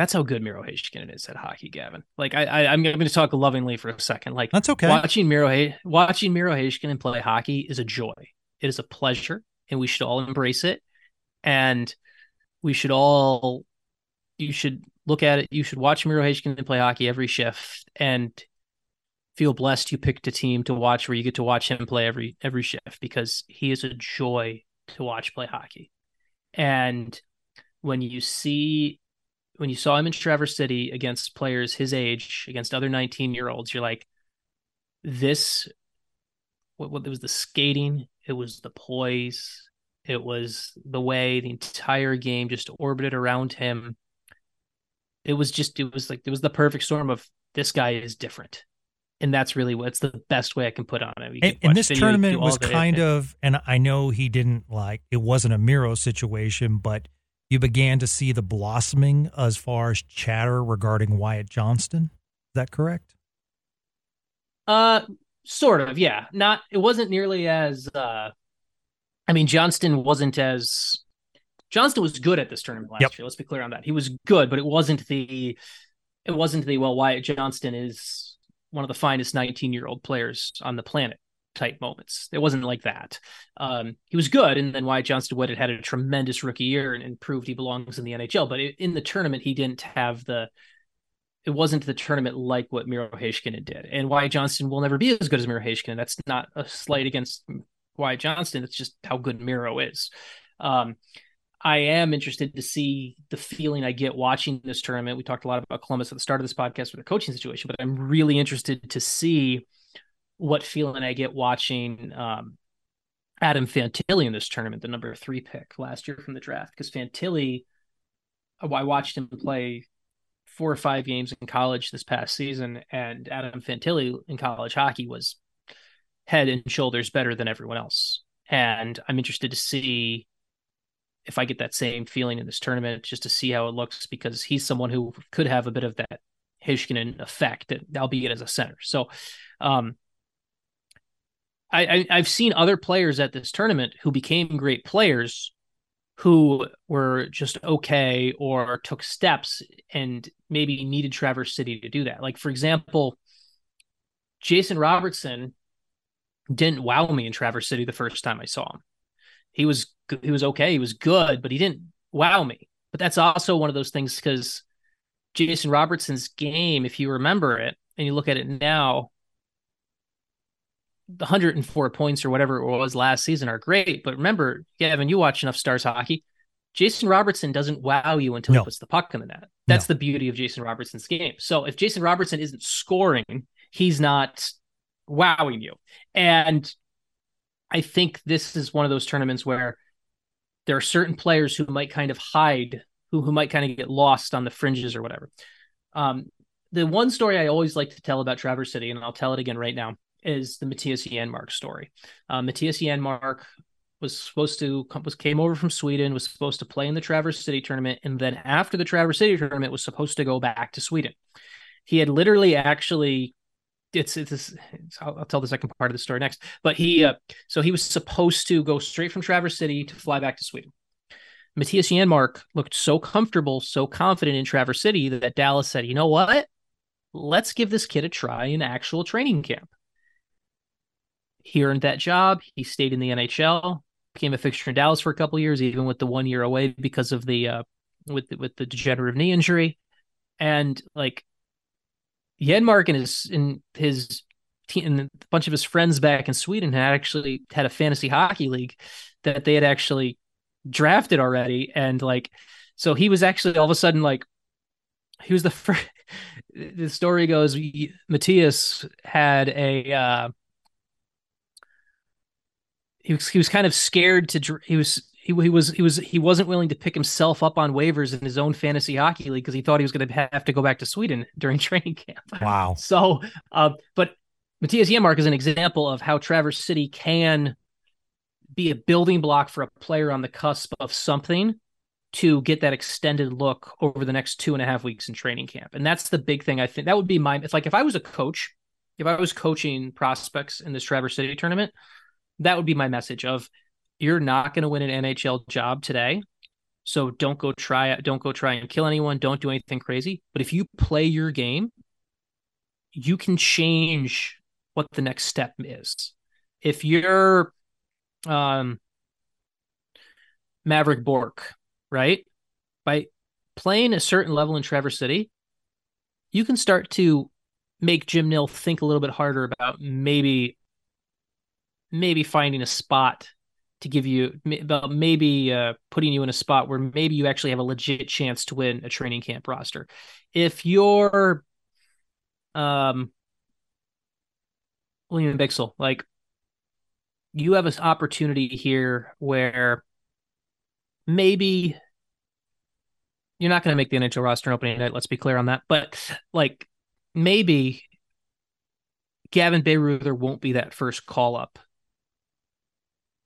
that's how good Miro Heiskanen is at hockey, Gavin. Like I, I am going to talk lovingly for a second. Like
that's okay.
Watching Miro watching Miro Heiskanen play hockey is a joy. It is a pleasure, and we should all embrace it. And we should all, you should look at it. You should watch Miro Heiskanen play hockey every shift, and feel blessed you picked a team to watch where you get to watch him play every every shift because he is a joy to watch play hockey. And when you see when you saw him in Traverse City against players his age, against other 19 year olds, you're like, this what, what it was the skating, it was the poise, it was the way the entire game just orbited around him. It was just it was like it was the perfect storm of this guy is different and that's really what's the best way I can put on it.
And, and, this video, tournament was kind it. of, and I know he didn't like it wasn't a Miro situation, but you began to see the blossoming as far as chatter regarding Wyatt Johnston. Is that correct?
Uh, sort of, yeah. Not it wasn't nearly as. uh I mean, Johnston wasn't as. Johnston was good at this tournament last yep. year. Let's be clear on that. He was good, but it wasn't the. It wasn't the well. Wyatt Johnston is one of the finest 19 year old players on the planet type moments. It wasn't like that. Um, he was good, and then Wyatt Johnston had had a tremendous rookie year and, and proved he belongs in the NHL. But it, in the tournament, he didn't have the. It wasn't the tournament like what Miro Heiskanen did, and Wyatt Johnston will never be as good as Miro Heiskanen. That's not a slight against Wyatt Johnston. It's just how good Miro is. Um, I am interested to see the feeling I get watching this tournament. We talked a lot about Columbus at the start of this podcast with the coaching situation, but I'm really interested to see what feeling I get watching um, Adam Fantilli in this tournament, the number three pick last year from the draft, because Fantilli, uh, I watched him play four or five games in college this past season, and Adam Fantilli in college hockey was head and shoulders better than everyone else. And I'm interested to see if I get that same feeling in this tournament, just to see how it looks, because he's someone who could have a bit of that Heiskanen effect, albeit as a center. So, um, I, I have seen other players at this tournament who became great players, who were just okay or took steps and maybe needed Traverse City to do that. Like for example, Jason Robertson didn't wow me in Traverse City the first time I saw him he was he was okay. He was good, but he didn't wow me. But that's also one of those things because Jason Robertson's game, if you remember it and you look at it now, 104 points or whatever it was last season are great. But remember, Gavin, you watch enough Stars hockey. Jason Robertson doesn't wow you until no. he puts the puck in the net. That's no. the beauty of Jason Robertson's game. So if Jason Robertson isn't scoring, he's not wowing you. And I think this is one of those tournaments where there are certain players who might kind of hide, who who might kind of get lost on the fringes or whatever. Um, the one story I always like to tell about Traverse City, and I'll tell it again right now, is the Mattias Janmark story. Uh, Mattias Janmark was supposed to was came over from Sweden, was supposed to play in the Traverse City tournament, and then after the Traverse City tournament was supposed to go back to Sweden. He had literally actually it's it's, it's I'll, I'll, tell the second part of the story next. But he uh, so he was supposed to go straight from Traverse City to fly back to Sweden. Mattias Janmark looked so comfortable, so confident in Traverse City that Dallas said, "You know what? Let's give this kid a try in actual training camp." He earned that job. He stayed in the NHL, became a fixture in Dallas for a couple years, even with the one year away because of the uh, with the, with the degenerative knee injury, and like Janmark and his in his team and a bunch of his friends back in Sweden had actually had a fantasy hockey league that they had actually drafted already, and like so he was actually all of a sudden like he was the first. the story goes Mattias had a uh, he was he was kind of scared to he was he, he was he was he wasn't willing to pick himself up on waivers in his own fantasy hockey league because he thought he was going to have to go back to Sweden during training camp.
Wow.
so, uh, but Mattias Janmark is an example of how Traverse City can be a building block for a player on the cusp of something to get that extended look over the next two and a half weeks in training camp. And that's the big thing I think that would be my, it's like if I was a coach if I was coaching prospects in this Traverse City tournament, that would be my message of you're not going to win an NHL job today. So don't go try don't go try and kill anyone, don't do anything crazy, but if you play your game, you can change what the next step is. If you're um Mavrik Bourque, right? By playing a certain level in Traverse City, you can start to make Jim Nill think a little bit harder about maybe maybe finding a spot to give you maybe uh, putting you in a spot where maybe you actually have a legit chance to win a training camp roster. If you're um William Bichsel, like you have an opportunity here where maybe you're not going to make the NHL roster opening night. Let's be clear on that. But like maybe Gavin Bayreuther won't be that first call up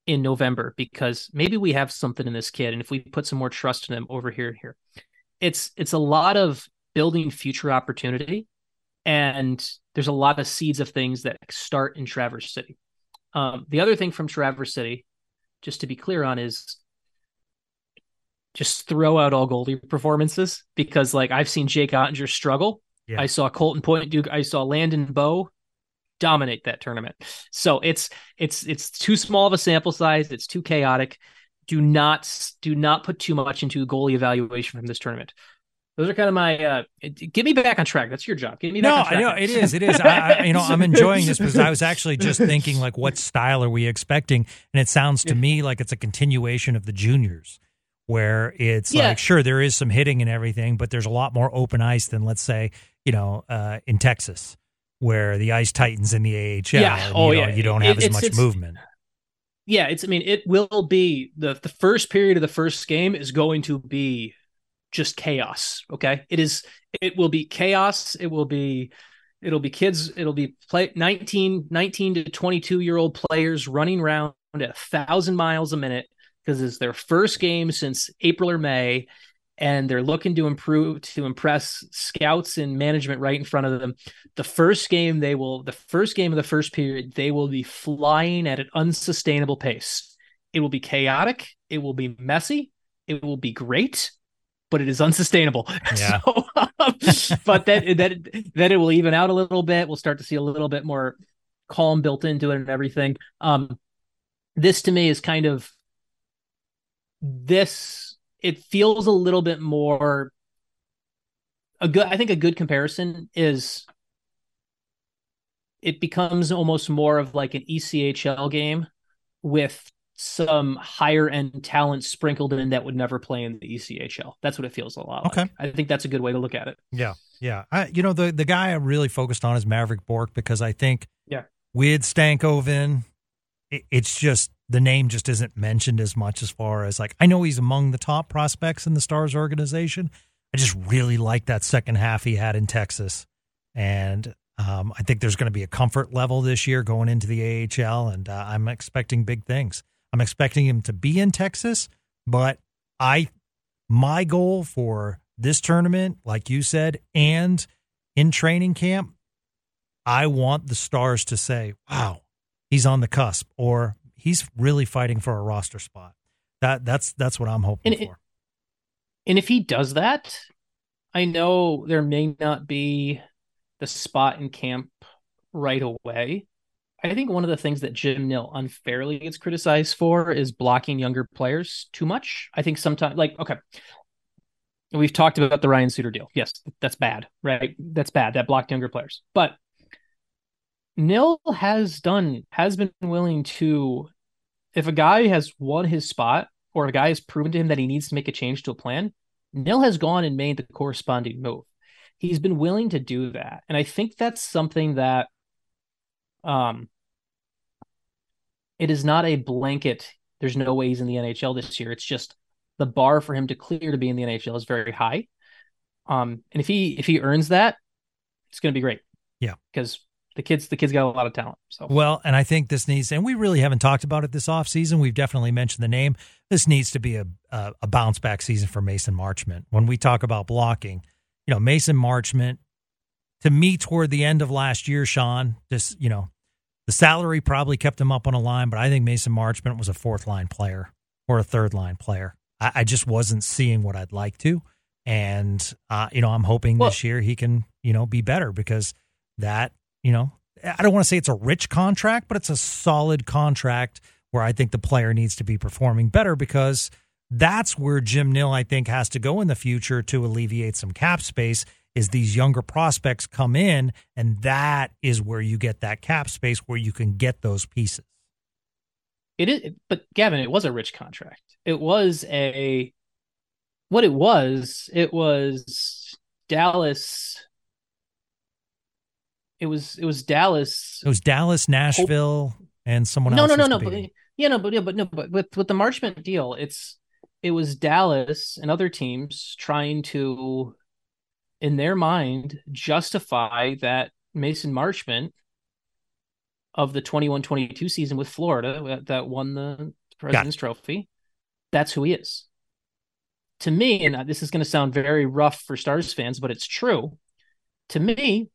in November because maybe we have something in this kid, and if we put some more trust in him over here and here, it's it's a lot of building future opportunity, and there's a lot of seeds of things that start in Traverse City. Um, the other thing from Traverse City, just to be clear on, is just throw out all goalie performances because like I've seen Jake Oettinger struggle. Yeah. I saw Colton Point Duke. I saw Landon Bow dominate that tournament. So it's it's it's too small of a sample size. It's too chaotic. Do not do not put too much into goalie evaluation from this tournament. Those are kind of my uh get me back on track. That's your job. Get me back
no,
on track.
No, I know it is. It is. I, I, you know, I'm enjoying this because I was actually just thinking like what style are we expecting? And it sounds to me like it's a continuation of the juniors where it's yeah. like sure there is some hitting and everything, but there's a lot more open ice than let's say, you know, uh, in Texas where the ice tightens in the AHL.
Yeah. Oh,
you
yeah.
You don't have
it,
as much
it's,
movement.
Yeah, it's I mean, it will be the the first period of the first game is going to be just chaos. Okay. It is it will be chaos. It will be it'll be kids, it'll be play 19, 19 to 22 year old players running around at a thousand miles a minute because it's their first game since April or May, and they're looking to improve to impress scouts and management right in front of them. The first game they will, the first game of the first period, they will be flying at an unsustainable pace. It will be chaotic. It will be messy. It will be great, but it is unsustainable.
Yeah.
So, um, but that that that it will even out a little bit. We'll start to see a little bit more calm built into it and everything. Um, this to me is kind of this it feels a little bit more a good I think a good comparison is it becomes almost more of like an ECHL game with some higher end talent sprinkled in that would never play in the ECHL. That's what it feels a lot
okay.
like. I think that's a good way to look at it.
Yeah. Yeah. I, you know, the, the guy I really focused on is Mavrik Bourque because I think
yeah.
with Stankoven, it, it's just the name just isn't mentioned as much as far as like I know he's among the top prospects in the Stars organization. I just really like that second half he had in Texas, and um, I think there's going to be a comfort level this year going into the AHL, and uh, I'm expecting big things. I'm expecting him to be in Texas, but I my goal for this tournament, like you said, and in training camp, I want the Stars to say, "Wow, he's on the cusp," or he's really fighting for a roster spot. That that's that's what I'm hoping
and,
for.
And if he does that, I know there may not be the spot in camp right away. I think one of the things that Jim Nill unfairly gets criticized for is blocking younger players too much. I think sometimes, like, okay, we've talked about the Ryan Suter deal. Yes, that's bad, right? That's bad. That blocked younger players. But Nill has done, has been willing to if a guy has won his spot or a guy has proven to him that he needs to make a change to a plan, Nill has gone and made the corresponding move. He's been willing to do that. And I think that's something that um it is not a blanket, there's no way he's in the NHL this year. It's just the bar for him to clear to be in the NHL is very high. Um and if he if he earns that, it's gonna be great.
Yeah.
Because the kids the kids got a lot of talent. So
well, and I think this needs, and we really haven't talked about it this off season. We've definitely mentioned the name. This needs to be a a, a bounce back season for Mason Marchment. When we talk about blocking, you know, Mason Marchment to me toward the end of last year, Sean, just, you know, the salary probably kept him up on a line, but I think Mason Marchment was a fourth line player or a third line player. I, I just wasn't seeing what I'd like to. And, uh, you know, I'm hoping well, this year he can, you know, be better because that, you know, I don't want to say it's a rich contract, but it's a solid contract where I think the player needs to be performing better because that's where Jim Nill, I think, has to go in the future to alleviate some cap space. Is these younger prospects come in, and that is where you get that cap space where you can get those pieces.
It is, but Gavin, it was a rich contract. It was a what it was. It was Dallas it was it was Dallas.
It was Dallas, Nashville, and someone
no,
else.
No, no, no, no. But, yeah, no, but yeah, but no, but with with the Marchment deal, it's it was Dallas and other teams trying to, in their mind, justify that Mason Marchment of the 21-22 season with Florida that won the President's Trophy. That's who he is. To me, and this is going to sound very rough for Stars fans, but it's true. To me,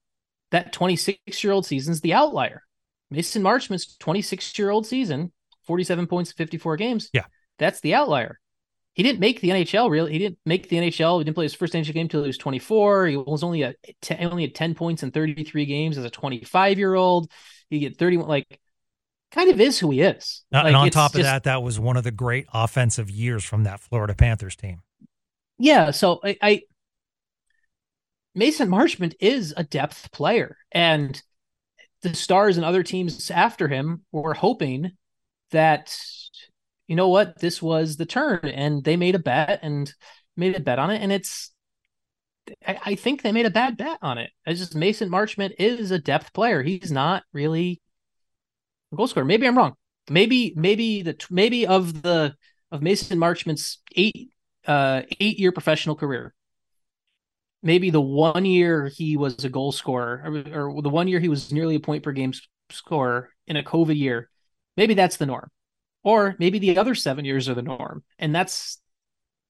that 26 year old season is the outlier. Mason Marchment's 26 year old season, 47 points, 54 games.
Yeah.
That's the outlier. He didn't make the NHL really. He didn't make the NHL. He didn't play his first NHL game until he was 24. He was only a only at 10 points in 33 games as a 25 year old. He get 31 like kind of is who he is.
Uh,
like,
and on top of just, that, that was one of the great offensive years from that Florida Panthers team.
Yeah, so I, I Mason Marchment is a depth player, and the Stars and other teams after him were hoping that you know what this was the turn, and they made a bet and made a bet on it, and it's. I, I think they made a bad bet on it. It's just Mason Marchment is a depth player. He's not really a goal scorer. Maybe I'm wrong. Maybe maybe the maybe of the of Mason Marchment's eight uh eight year professional career, maybe the one year he was a goal scorer, or, or, the one year he was nearly a point per game scorer in a COVID year, maybe that's the norm. Or maybe the other seven years are the norm. And that's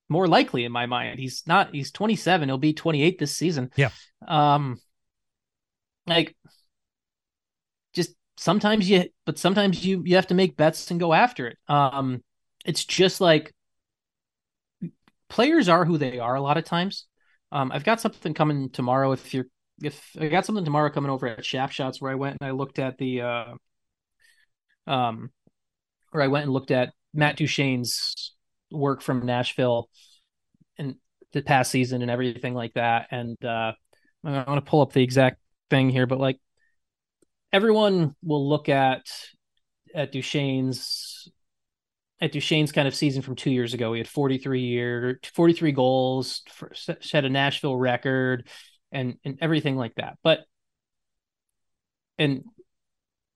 more likely in my mind. He's not, he's 27, he'll be 28 this season.
Yeah.
Um, like, just sometimes you, but sometimes you, you have to make bets and go after it. Um, it's just like players are who they are a lot of times um, I've got something coming tomorrow. If you're, if I got something tomorrow coming over at Shaft Shots where I went and I looked at the, uh, um, where I went and looked at Matt Duchene's work from Nashville and the past season and everything like that. And uh, I want to pull up the exact thing here, but like everyone will look at at Duchene's at Duchene's kind of season from two years ago. He had 43 year, 43 goals, for, set a Nashville record, and and everything like that. But and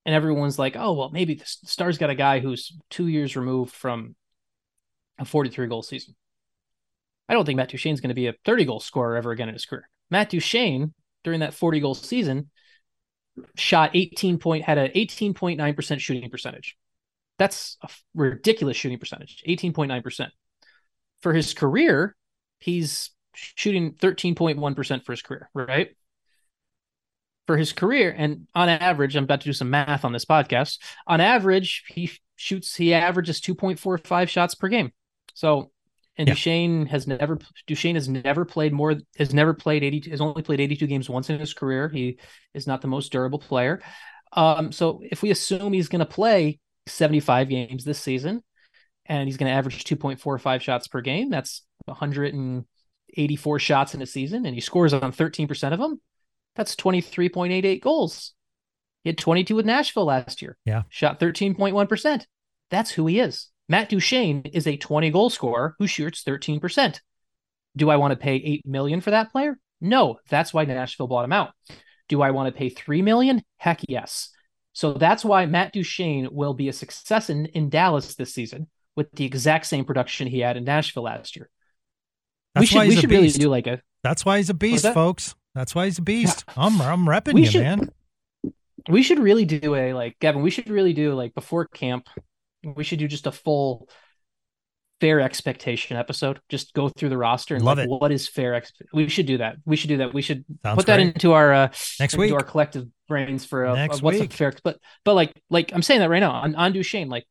and everyone's like, oh well, maybe the Stars got a guy who's two years removed from a 43 goal season. I don't think Matt Duchene's going to be a 30 goal scorer ever again in his career. Matt Duchene during that 40 goal season shot 18 point had an 18.9% shooting percentage that's a ridiculous shooting percentage, 18.9%. For his career, he's shooting 13.1% for his career, right? For his career, and on average, I'm about to do some math on this podcast. On average, he shoots, he averages 2.45 shots per game. So, and yeah. Duchene has never, Duchene has never played more, has never played 80, has only played 82 games once in his career. He is not the most durable player. Um, so if we assume he's going to play 75 games this season, and he's going to average 2.45 shots per game. That's 184 shots in a season, and he scores on 13% of them. That's 23.88 goals. He had 22 with Nashville last year.
Yeah.
Shot 13.1%. That's who he is. Matt Duchene is a 20 goal scorer who shoots 13%. Do I want to pay 8 million for that player? No, that's why Nashville bought him out. Do I want to pay 3 million? Heck yes. So that's why Matt Duchene will be a success in, in Dallas this season with the exact same production he had in Nashville last year.
That's we
should,
why he's
we should
a
really
beast.
do like a.
That's why he's a beast, that? folks. That's why he's a beast. Yeah. I'm I'm repping we you,
should,
man.
We should really do a like Gavin. We should really do like before camp. We should do just a full fair expectation episode. Just go through the roster and
Love
like,
it.
what is fair? We should do that. We should do that. We should
Sounds
put that
great.
into our uh,
Next
into
week.
our collective for uh,
Next
what's
week.
a fair. But but like like I'm saying that right now on on Duchene, like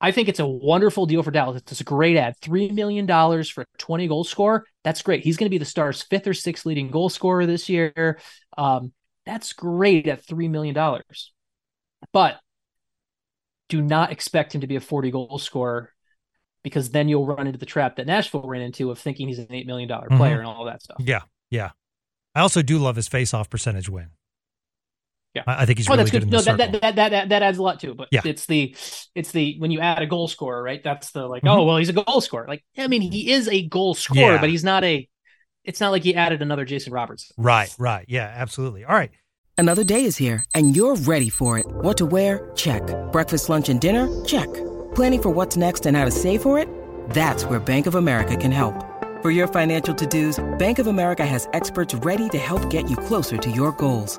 I think it's a wonderful deal for Dallas. It's a great ad. Three million dollars for a 20 goal scorer. That's great. He's going to be the Stars' fifth or sixth leading goal scorer this year. Um, that's great at three million dollars. But do not expect him to be a 40 goal scorer because then you'll run into the trap that Nashville ran into of thinking he's an eight million dollar
Mhm.
player and all that stuff.
Yeah, yeah. I also do love his face-off percentage win.
Yeah.
I, I think he's
oh,
really
that's
good.
good.
in
No,
the
that, that, that that that that adds a lot too. But
Yeah.
it's the it's the when you add a goal scorer, right? That's the like,
Mhm.
oh well, he's a goal scorer. Like, I mean, he is a goal scorer,
Yeah.
but he's not a. It's not like he added another Jason Roberts.
Right, right. Yeah, absolutely. All right.
Another day is here, and you're ready for it. What to wear? Check. Breakfast, lunch, and dinner? Check. Planning for what's next and how to save for it? That's where Bank of America can help. For your financial to-dos, Bank of America has experts ready to help get you closer to your goals.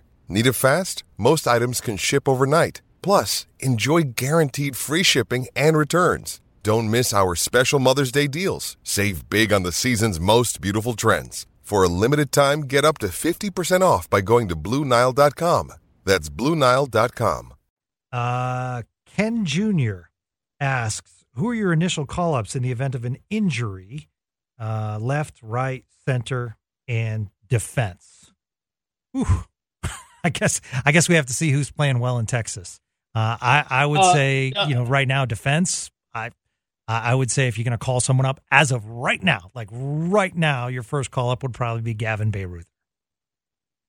Need it fast? Most items can ship overnight. Plus, enjoy guaranteed free shipping and returns. Don't miss our special Mother's Day deals. Save big on the season's most beautiful trends. For a limited time, get up to 50% off by going to BlueNile.com. That's BlueNile.com.
Uh, Ken Jr. asks, "Who are your initial call-ups in the event of an injury? Uh, left, right, center, and defense." Ooh. I guess I guess we have to see who's playing well in Texas. Uh, I I would
Uh,
say
uh,
you know right now defense. I I would say if you're going to call someone up as of right now, like right now, your first call up would probably be Gavin Bayreuther.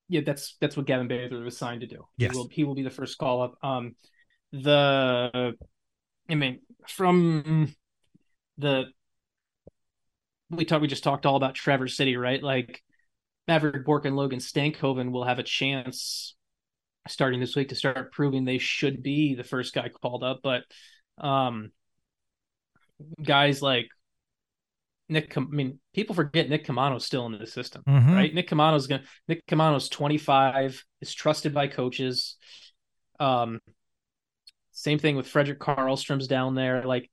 Yeah, that's that's what Gavin Bayreuther was signed to do.
Yes.
He will he will be the first call up. Um the I mean from the we talked we just talked all about Traverse City, right? Like Mavrik Bourque and Logan Stankoven will have a chance starting this week to start proving they should be the first guy called up, but um guys like Nick, I mean, people forget Nick Caamano's still in the system,
Mhm.
right? Nick Caamano's gonna Nick Caamano's 25, is trusted by coaches. Um, same thing with Fredrik Karlström's down there. Like,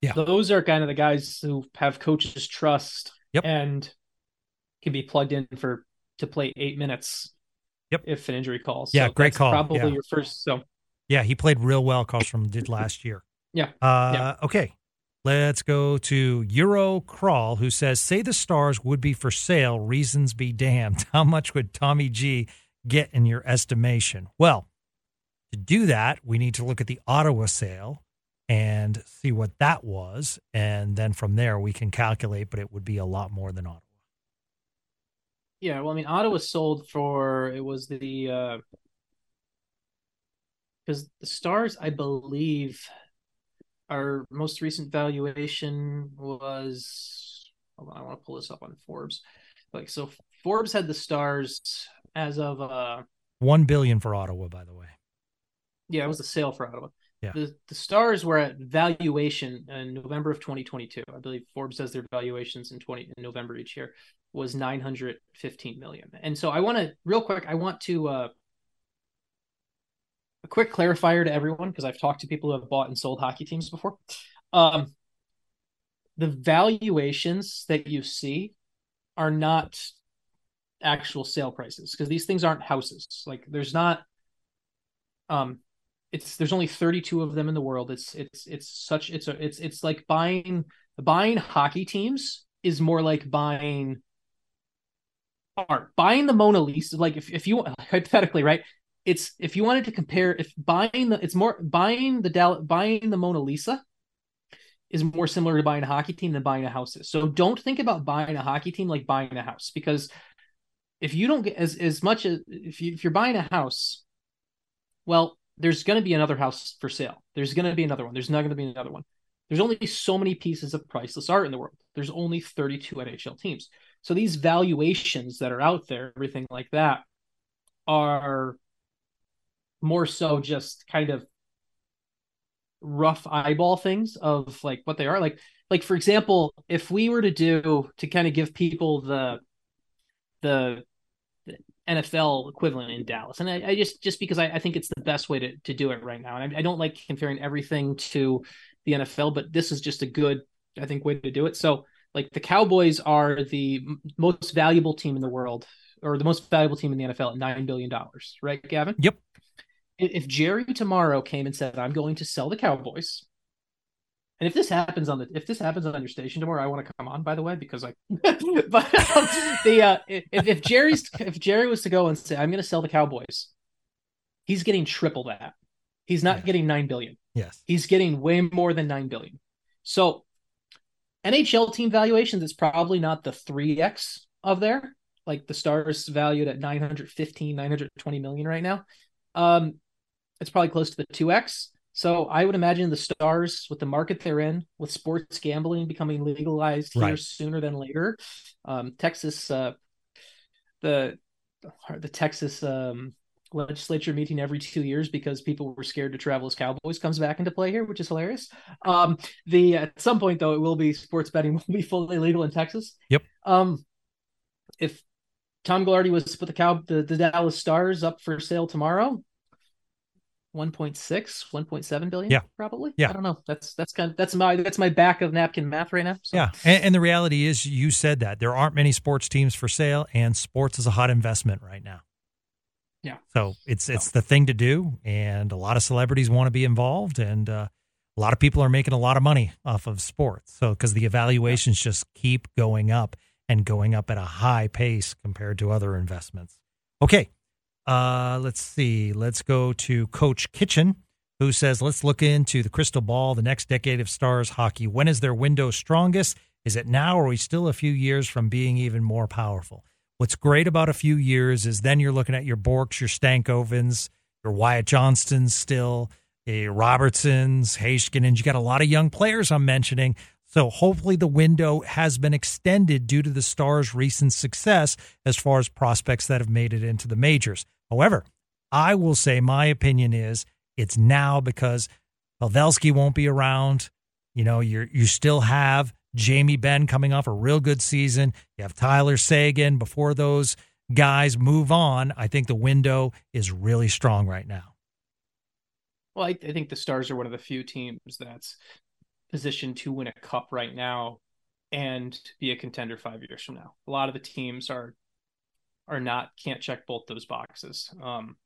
Yeah.
those are kind of the guys who have coaches' trust
Yep.
and can be plugged in for to play eight minutes.
Yep.
If an injury calls.
Yeah,
So
great call.
Probably
Yeah.
your first. So
Yeah, he played real well. Karlström did last year.
yeah.
Uh, Okay. Let's go to Euro Crawl, who says, Say the stars would be for sale, reasons be damned. How much would Tommy G get in your estimation? Well, to do that, we need to look at the Ottawa sale and see what that was. And then from there, we can calculate, but it would be a lot more than Ottawa.
Yeah, well, I mean, Ottawa sold for it was the uh because the Stars, I believe, our most recent valuation was. Hold on, I want to pull this up on Forbes. Like, so Forbes had the Stars as of uh
One billion for Ottawa, by the way.
yeah, it was a sale for Ottawa.
Yeah.
The the Stars were at valuation in November of 2022. I believe Forbes does their valuations in 20 in November each year was 915 million. And so I want to real quick I want to uh a quick clarifier to everyone because I've talked to people who have bought and sold hockey teams before. Um the valuations that you see are not actual sale prices because these things aren't houses. Like there's not um it's there's only 32 of them in the world. It's it's it's such it's a it's it's like buying buying hockey teams is more like buying art. Buying the Mona Lisa, like if, if you hypothetically, right? It's if you wanted to compare if buying the it's more buying the Dal buying the Mona Lisa is more similar to buying a hockey team than buying a house is. So don't think about buying a hockey team like buying a house because if you don't get as as much as if you if you're buying a house, well, there's going to be another house for sale. There's going to be another one. There's not going to be another one. There's only so many pieces of priceless art in the world. There's only 32 NHL teams. So these valuations that are out there, everything like that, are more so just kind of rough eyeball things of like what they are. Like, like for example, if we were to do to kind of give people the the NFL equivalent in Dallas. And I, I just just because I, I, think it's the best way to, to do it right now. And I, I, don't like comparing everything to the NFL, but this is just a good, I think, way to do it. So like the Cowboys are the most valuable team in the world, or the most valuable team in the NFL at nine billion dollars, right, Gavin?
Yep.
If Jerry tomorrow came and said, "I'm going to sell the Cowboys," And if this happens on the if this happens on your station tomorrow, I want to come on. By the way, because I, but um, the uh, if if Jerry's if Jerry was to go and say I'm going to sell the Cowboys, he's getting triple that. He's not getting nine billion.
Yes,
he's getting way more than nine billion. So, NHL team valuations is probably not the three x of there. Like the Stars valued at 915, 920 million right now. Um, it's probably close to the two x so I would imagine the Stars, with the market they're in, with sports gambling becoming legalized here right. sooner than later, um, Texas, uh, the the Texas um, legislature meeting every two years because people were scared to travel as Cowboys comes back into play here, which is hilarious. Um, the at some point though, it will be sports betting will be fully legal in Texas.
Yep.
Um, if Tom Gaglardi was to put the cow the, the Dallas Stars up for sale tomorrow, 1.6 1.7 billion
yeah
probably
yeah
i don't know that's that's kind of that's my that's my back of napkin math right now
so. yeah and, and, the reality is you said that there aren't many sports teams for sale and sports is a hot investment right now
yeah
so it's it's the thing to do and a lot of celebrities want to be involved and uh, a lot of people are making a lot of money off of sports so because the evaluations yeah. just keep going up and going up at a high pace compared to other investments okay uh, let's see. Let's go to Coach Kitchen, who says, let's look into the crystal ball, the next decade of Stars hockey. When is their window strongest? Is it now, or are we still a few years from being even more powerful? What's great about a few years is then you're looking at your Bourques, your Stankovens, your Wyatt Johnstons still, your Robertsons, and You got a lot of young players I'm mentioning so hopefully the window has been extended due to the Stars' recent success as far as prospects that have made it into the majors. However, I will say my opinion is it's now because Pavelski won't be around. You know, you you still have Jamie Benn coming off a real good season. You have Tyler Seguin. before those guys move on. I think the window is really strong right now.
Well, I, I think the Stars are one of the few teams that's position to win a cup right now and be a contender five years from now. A lot of the teams are are not can't check both those boxes. Um,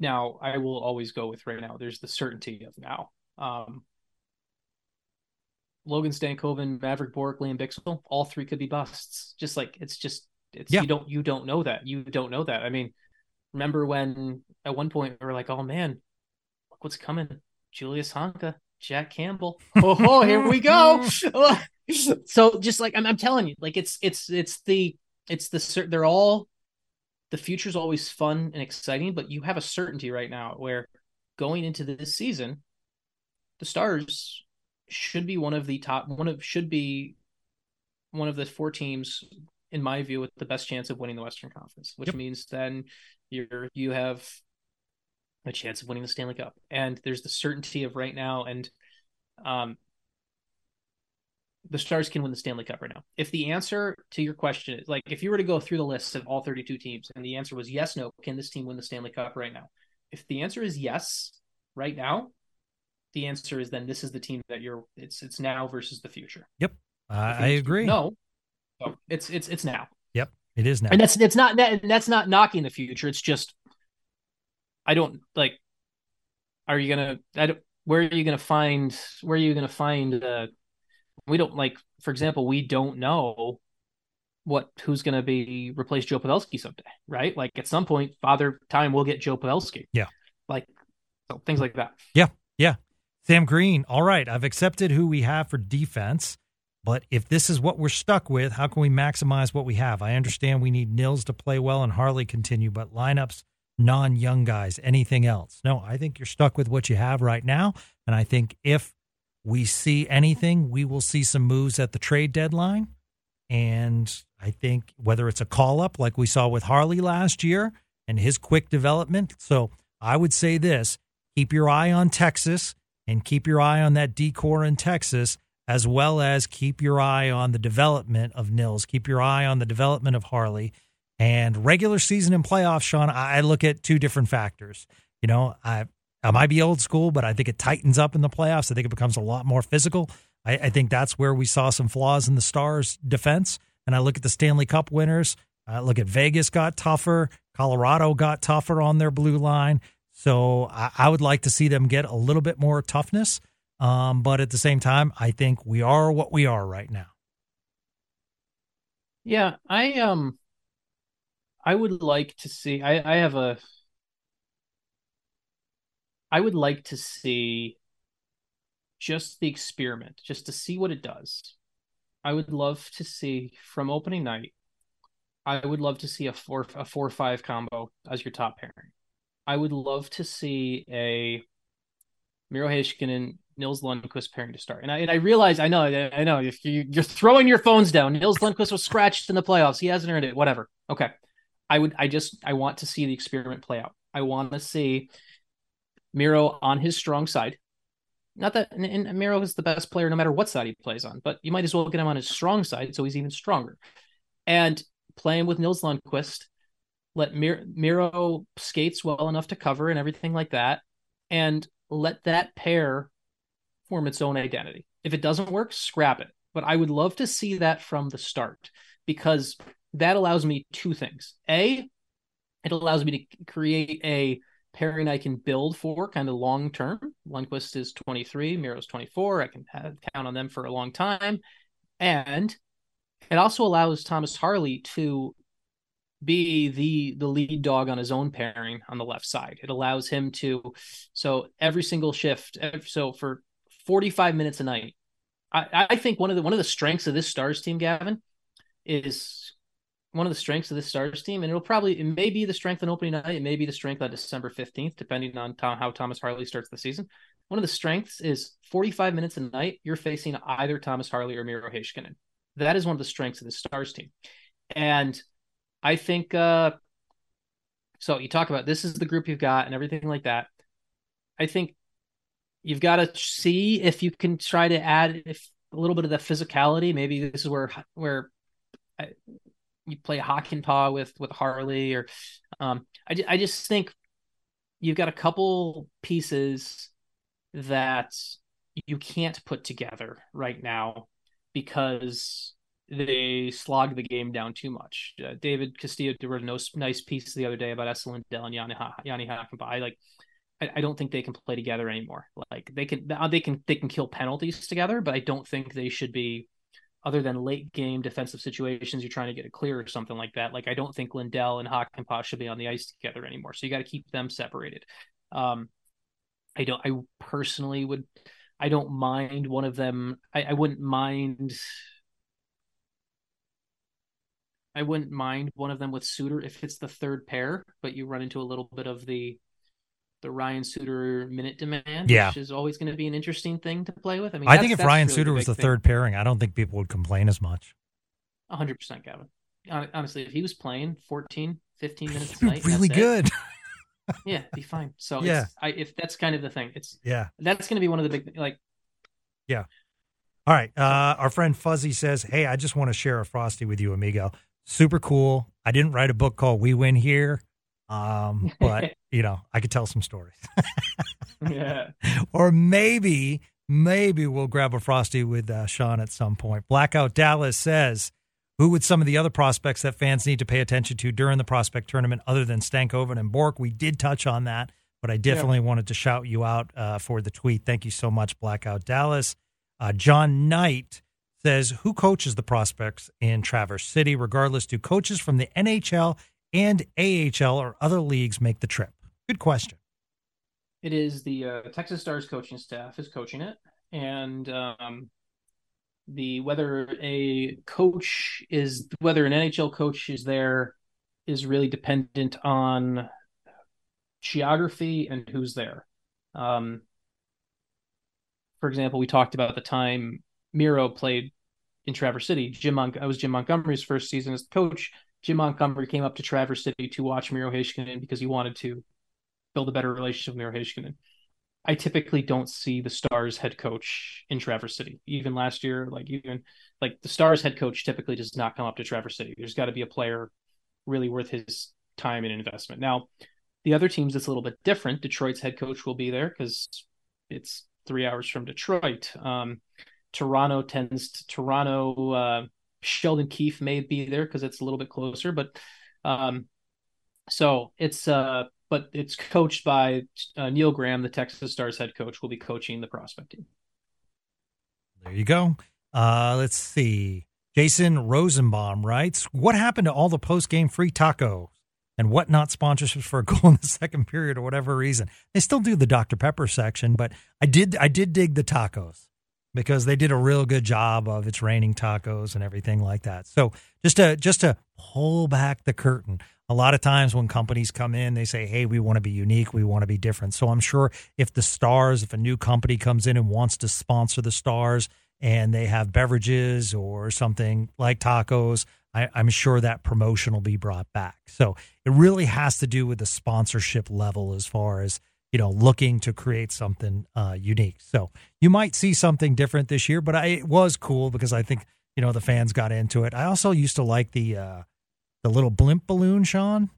now I will always go with right now. There's the certainty of now. Um, Logan Stankoven, Mavrik Bourque, Lian Bichsel, all three could be busts. Just like it's just it's yeah. you don't you don't know that. You don't know that. I mean, remember when at one point we were like, oh man, look what's coming. Julius Honka, Jack Campbell. Oh, oh, here we go. so just like I'm, I'm telling you, like it's it's it's the it's the they're all the future's always fun and exciting, but you have a certainty right now where going into this season, the Stars should be one of the top one of should be one of the four teams in my view with the best chance of winning the Western Conference, which yep. means then you're you have a chance of winning the Stanley Cup. And there's the certainty of right now, and um, the Stars can win the Stanley Cup right now. If the answer to your question is like, if you were to go through the list of all 32 teams, and the answer was yes, no, can this team win the Stanley Cup right now? If the answer is yes, right now, the answer is then this is the team that you're. It's it's now versus the future.
Yep, uh, I agree.
No, so it's it's it's now.
Yep, it is now,
and that's it's not that that's not knocking the future. It's just I don't like. Are you gonna? I don't. Where are you gonna find? Where are you gonna find? Uh, we don't like. For example, we don't know what who's gonna be replace Joe Pavelski someday, right? Like at some point, Father Time will get Joe Pavelski.
Yeah.
Like so things like that.
Yeah. Yeah. Sam Green. All right, I've accepted who we have for defense. But if this is what we're stuck with, how can we maximize what we have? I understand we need Nils to play well and Harley continue, but lineups non young guys, anything else. No, I think you're stuck with what you have right now. And I think if we see anything, we will see some moves at the trade deadline. And I think whether it's a call up like we saw with Harley last year and his quick development. So I would say this keep your eye on Texas and keep your eye on that decor in Texas, as well as keep your eye on the development of Nils. Keep your eye on the development of Harley. And regular season and playoffs, Sean, I look at two different factors. You know, I I might be old school, but I think it tightens up in the playoffs. I think it becomes a lot more physical. I, I think that's where we saw some flaws in the Stars' defense. And I look at the Stanley Cup winners. I look at Vegas got tougher. Colorado got tougher on their blue line. So I, I would like to see them get a little bit more toughness. Um, but at the same time, I think we are what we are right now.
Yeah, I um I would like to see I, I have a I would like to see just the experiment, just to see what it does. I would love to see from opening night. I would love to see a four a four five combo as your top pairing. I would love to see a Miro Heiskanen Nils Lundkvist pairing to start. And I and I realize I know I know if you you're throwing your phones down. Nils Lundkvist was scratched in the playoffs. He hasn't earned it. Whatever. Okay. I would I just I want to see the experiment play out. I want to see Miro on his strong side. Not that and, and Miro is the best player no matter what side he plays on, but you might as well get him on his strong side so he's even stronger. And playing with Nils Lundkvist, let Mir- Miro skates well enough to cover and everything like that, and let that pair form its own identity. If it doesn't work, scrap it. But I would love to see that from the start because that allows me two things. A, it allows me to create a pairing I can build for kind of long term. Lundkvist is 23, Miro's 24. I can have, count on them for a long time. And it also allows Thomas Harley to be the the lead dog on his own pairing on the left side. It allows him to so every single shift so for 45 minutes a night. I, I think one of the one of the strengths of this Stars team, Gavin, is one of the strengths of this Stars team, and it'll probably it may be the strength on opening night, it may be the strength on December fifteenth, depending on Tom, how Thomas Harley starts the season. One of the strengths is forty five minutes a night. You're facing either Thomas Harley or Miro Heiskanen. That is one of the strengths of the Stars team, and I think. uh So you talk about this is the group you've got and everything like that. I think you've got to see if you can try to add if a little bit of the physicality. Maybe this is where where you play Hakanpää with with Harley, or um, I I just think you've got a couple pieces that you can't put together right now because they slog the game down too much. Uh, David Castillo wrote a no, nice piece the other day about Esa Lindell and Jani, Jani Hakanpää. I like. I, I don't think they can play together anymore. Like they can, they can, they can kill penalties together, but I don't think they should be other than late game defensive situations, you're trying to get it clear or something like that. Like I don't think Lindell and Hakanpää should be on the ice together anymore. So you got to keep them separated. Um, I don't. I personally would. I don't mind one of them. I, I wouldn't mind. I wouldn't mind one of them with Suter if it's the third pair, but you run into a little bit of the the Ryan Suter minute demand, yeah. which is always going to be an interesting thing to play with. I mean,
I think if Ryan really Suter was the thing. third pairing, I don't think people would complain as much.
100%, Gavin. Honestly, if he was playing 14, 15 minutes
a night, really good.
yeah, be fine. So yeah, I, if that's kind of the thing, it's
yeah,
that's going to be one of the big like.
Yeah. All right. Uh, our friend Fuzzy says, "Hey, I just want to share a frosty with you, amigo. Super cool. I didn't write a book called We Win Here. Um, but you know, I could tell some stories.
yeah.
Or maybe, maybe we'll grab a frosty with uh, Sean at some point. Blackout Dallas says, "Who would some of the other prospects that fans need to pay attention to during the prospect tournament, other than Stankoven and Bourque? We did touch on that, but I definitely yeah. wanted to shout you out uh, for the tweet. Thank you so much, Blackout Dallas. Uh, John Knight says, "Who coaches the prospects in Traverse City? Regardless, do coaches from the NHL and AHL or other leagues make the trip? Good question.
It is the uh, Texas Stars coaching staff is coaching it, and um, the whether a coach is whether an NHL coach is there is really dependent on geography and who's there. Um, for example, we talked about the time Miro played in Traverse City. Jim Mon- I was Jim Montgomery's first season as coach. Jim Montgomery came up to Traverse City to watch Miro Heiskanen because he wanted to build a better relationship with Miro Heiskanen. I typically don't see the Stars head coach in Traverse City. Even last year, like even like the Stars head coach typically does not come up to Traverse City. There's got to be a player really worth his time and investment. Now, the other teams it's a little bit different. Detroit's head coach will be there because it's three hours from Detroit. Um, Toronto tends to Toronto. Uh, Sheldon Keefe may be there because it's a little bit closer, but um, so it's uh, but it's coached by uh, Neil Graham, the Texas Stars head coach, will be coaching the prospect team.
There you go. Uh, let's see. Jason Rosenbaum writes, "What happened to all the post game free tacos and whatnot sponsorships for a goal in the second period or whatever reason? They still do the Dr Pepper section, but I did I did dig the tacos because they did a real good job of it's raining tacos and everything like that. So just to just to pull back the curtain, a lot of times when companies come in, they say, "Hey, we want to be unique, we want to be different." So I'm sure if the Stars, if a new company comes in and wants to sponsor the Stars and they have beverages or something like tacos, I, I'm sure that promotion will be brought back. So it really has to do with the sponsorship level as far as you know, looking to create something uh, unique. So you might see something different this year, but I, it was cool because I think you know the fans got into it. I also used to like the uh, the little blimp balloon, Sean,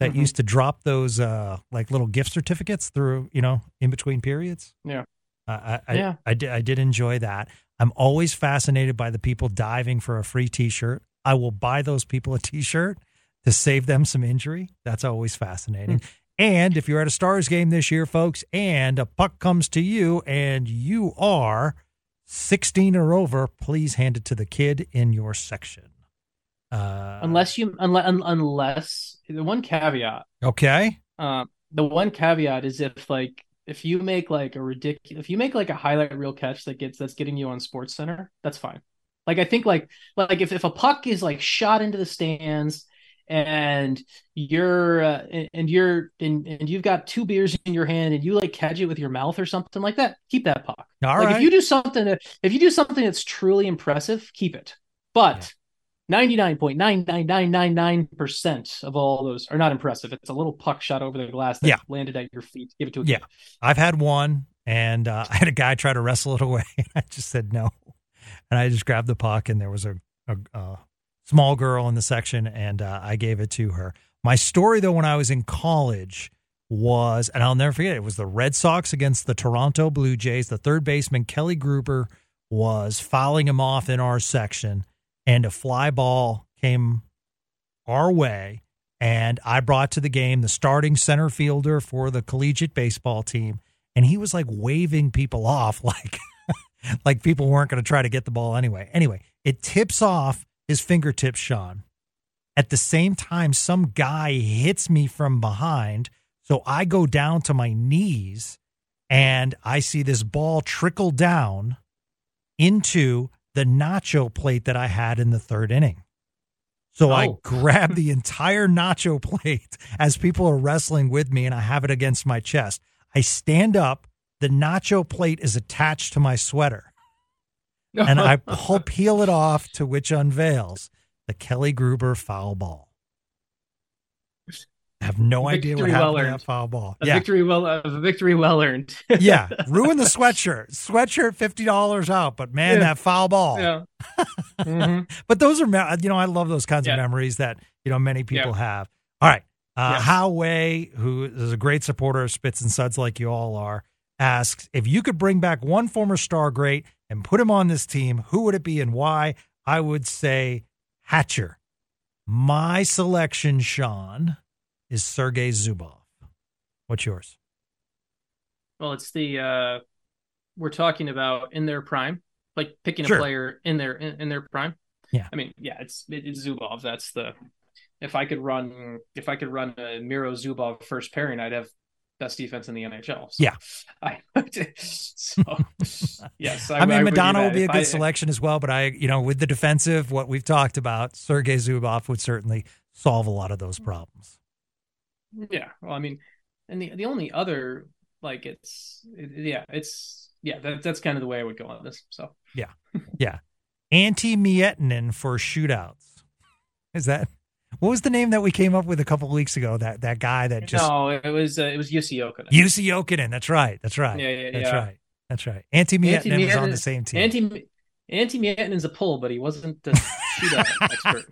that mm-hmm. used to drop those uh, like little gift certificates through you know in between periods.
Yeah,
I, I, yeah, I, I did. I did enjoy that. I'm always fascinated by the people diving for a free T-shirt. I will buy those people a T-shirt to save them some injury. That's always fascinating. Mm. And if you're at a Stars game this year, folks, and a puck comes to you and you are 16 or over, please hand it to the kid in your section.
Uh, unless you, unless, unless the one caveat.
Okay.
Uh, the one caveat is if like if you make like a ridiculous if you make like a highlight reel catch that gets that's getting you on sports center that's fine like i think like like if, if a puck is like shot into the stands and you're uh, and you're and, and you've got two beers in your hand and you like catch it with your mouth or something like that keep that puck
All
like
right.
if you do something if you do something that's truly impressive keep it but 99.99999% of all those are not impressive it's a little puck shot over the glass that
Yeah.
landed at your feet give it to a
Yeah.
kid.
I've had one, and uh, I had a guy try to wrestle it away. And I just said no, and I just grabbed the puck, and there was a, a, a small girl in the section, and uh, I gave it to her. My story, though, when I was in college was, and I'll never forget, it was the Red Sox against the Toronto Blue Jays. The third baseman Kelly Gruber was fouling him off in our section, and a fly ball came our way. And I brought to the game the starting center fielder for the collegiate baseball team, and he was like waving people off, like like people weren't going to try to get the ball anyway. Anyway, it tips off his fingertips, Sean. At the same time, some guy hits me from behind, so I go down to my knees, and I see this ball trickle down into the nacho plate that I had in the third inning. So I
Oh.
grab the entire nacho plate as people are wrestling with me and I have it against my chest. I stand up, the nacho plate is attached to my sweater. And I pull, peel it off, to which unveils the Kelly Gruber foul ball. I have no idea what
Victory
happened
well
to that foul ball.
a
yeah.
victory well a victory well earned
yeah. Ruin the sweatshirt. Sweatshirt, $50 out. But man,
Yeah.
that foul ball.
yeah Mhm.
But those are, you know, I love those kinds of memories that, you know, many people
Yeah.
have. All right. Uh,
Yeah.
How Wei, who is a great supporter of Spits and Suds like you all are, asks if you could bring back one former star great and put him on this team, who would it be and why? I would say Hatcher. My selection, Sean, is Sergei Zubov. What's yours?
Well, it's the uh we're talking about in their prime, like picking
Sure.
a player in their in, in their prime.
Yeah.
I mean, yeah, it's it, it's Zubov. That's the if I could run if I could run a Miro Zubov first pairing, I'd have best defense in the NHL. So
Yeah.
I so yes, I,
I, mean,
would do Modano
will be a good
I-
selection as well, but I, you know, with the defensive, what we've talked about, Sergei Zubov would certainly solve a lot of those problems.
Yeah, well, I mean, and the the only other like it's it, yeah, it's yeah, that, that's kind of the way I would go on this. So
yeah, yeah. Antti Miettinen for shootouts. Is that what was the name that we came up with a couple weeks ago? That that guy that just
no, it was uh, it was Jokinen.
Jussi Jokinen. That's right. That's right.
Yeah, yeah,
That's
yeah.
right. That's right. Antti Miettinen was on the same team.
Antti Antti Miettinen's a pull, but he wasn't the shootout expert.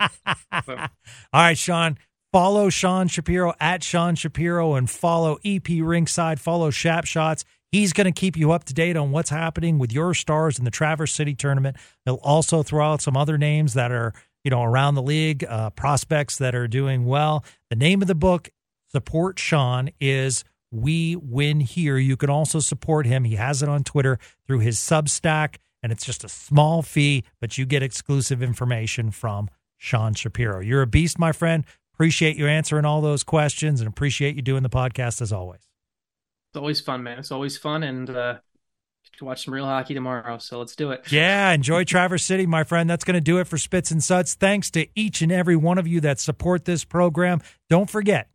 So.
All right, Sean. Follow Sean Shapiro at Sean Shapiro and follow EP Rinkside. Follow Shap Shots. He's going to keep you up to date on what's happening with your stars in the Traverse City tournament. He'll also throw out some other names that are, you know, around the league, uh, prospects that are doing well. The name of the book, Support Sean, is We Win Here. You can also support him. He has it on Twitter through his Substack, and it's just a small fee, but you get exclusive information from Sean Shapiro. You're a beast, my friend. Appreciate you answering all those questions and appreciate you doing the podcast as always.
It's always fun, man. It's always fun, and uh, to watch some real hockey tomorrow. So let's do it.
Yeah, enjoy Traverse City, my friend. That's going to do it for Spits and Suds. Thanks to each and every one of you that support this program. Don't forget,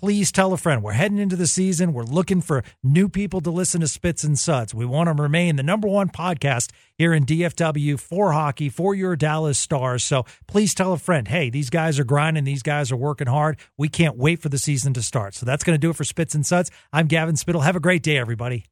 please tell a friend. We're heading into the season. We're looking for new people to listen to Spits and Suds. We want to remain the number one podcast here in DFW for hockey, for your Dallas Stars. So please tell a friend, hey, these guys are grinding. These guys are working hard. We can't wait for the season to start. So that's going to do it for Spits and Suds. I'm Gavin Spittle. Have a great day, everybody.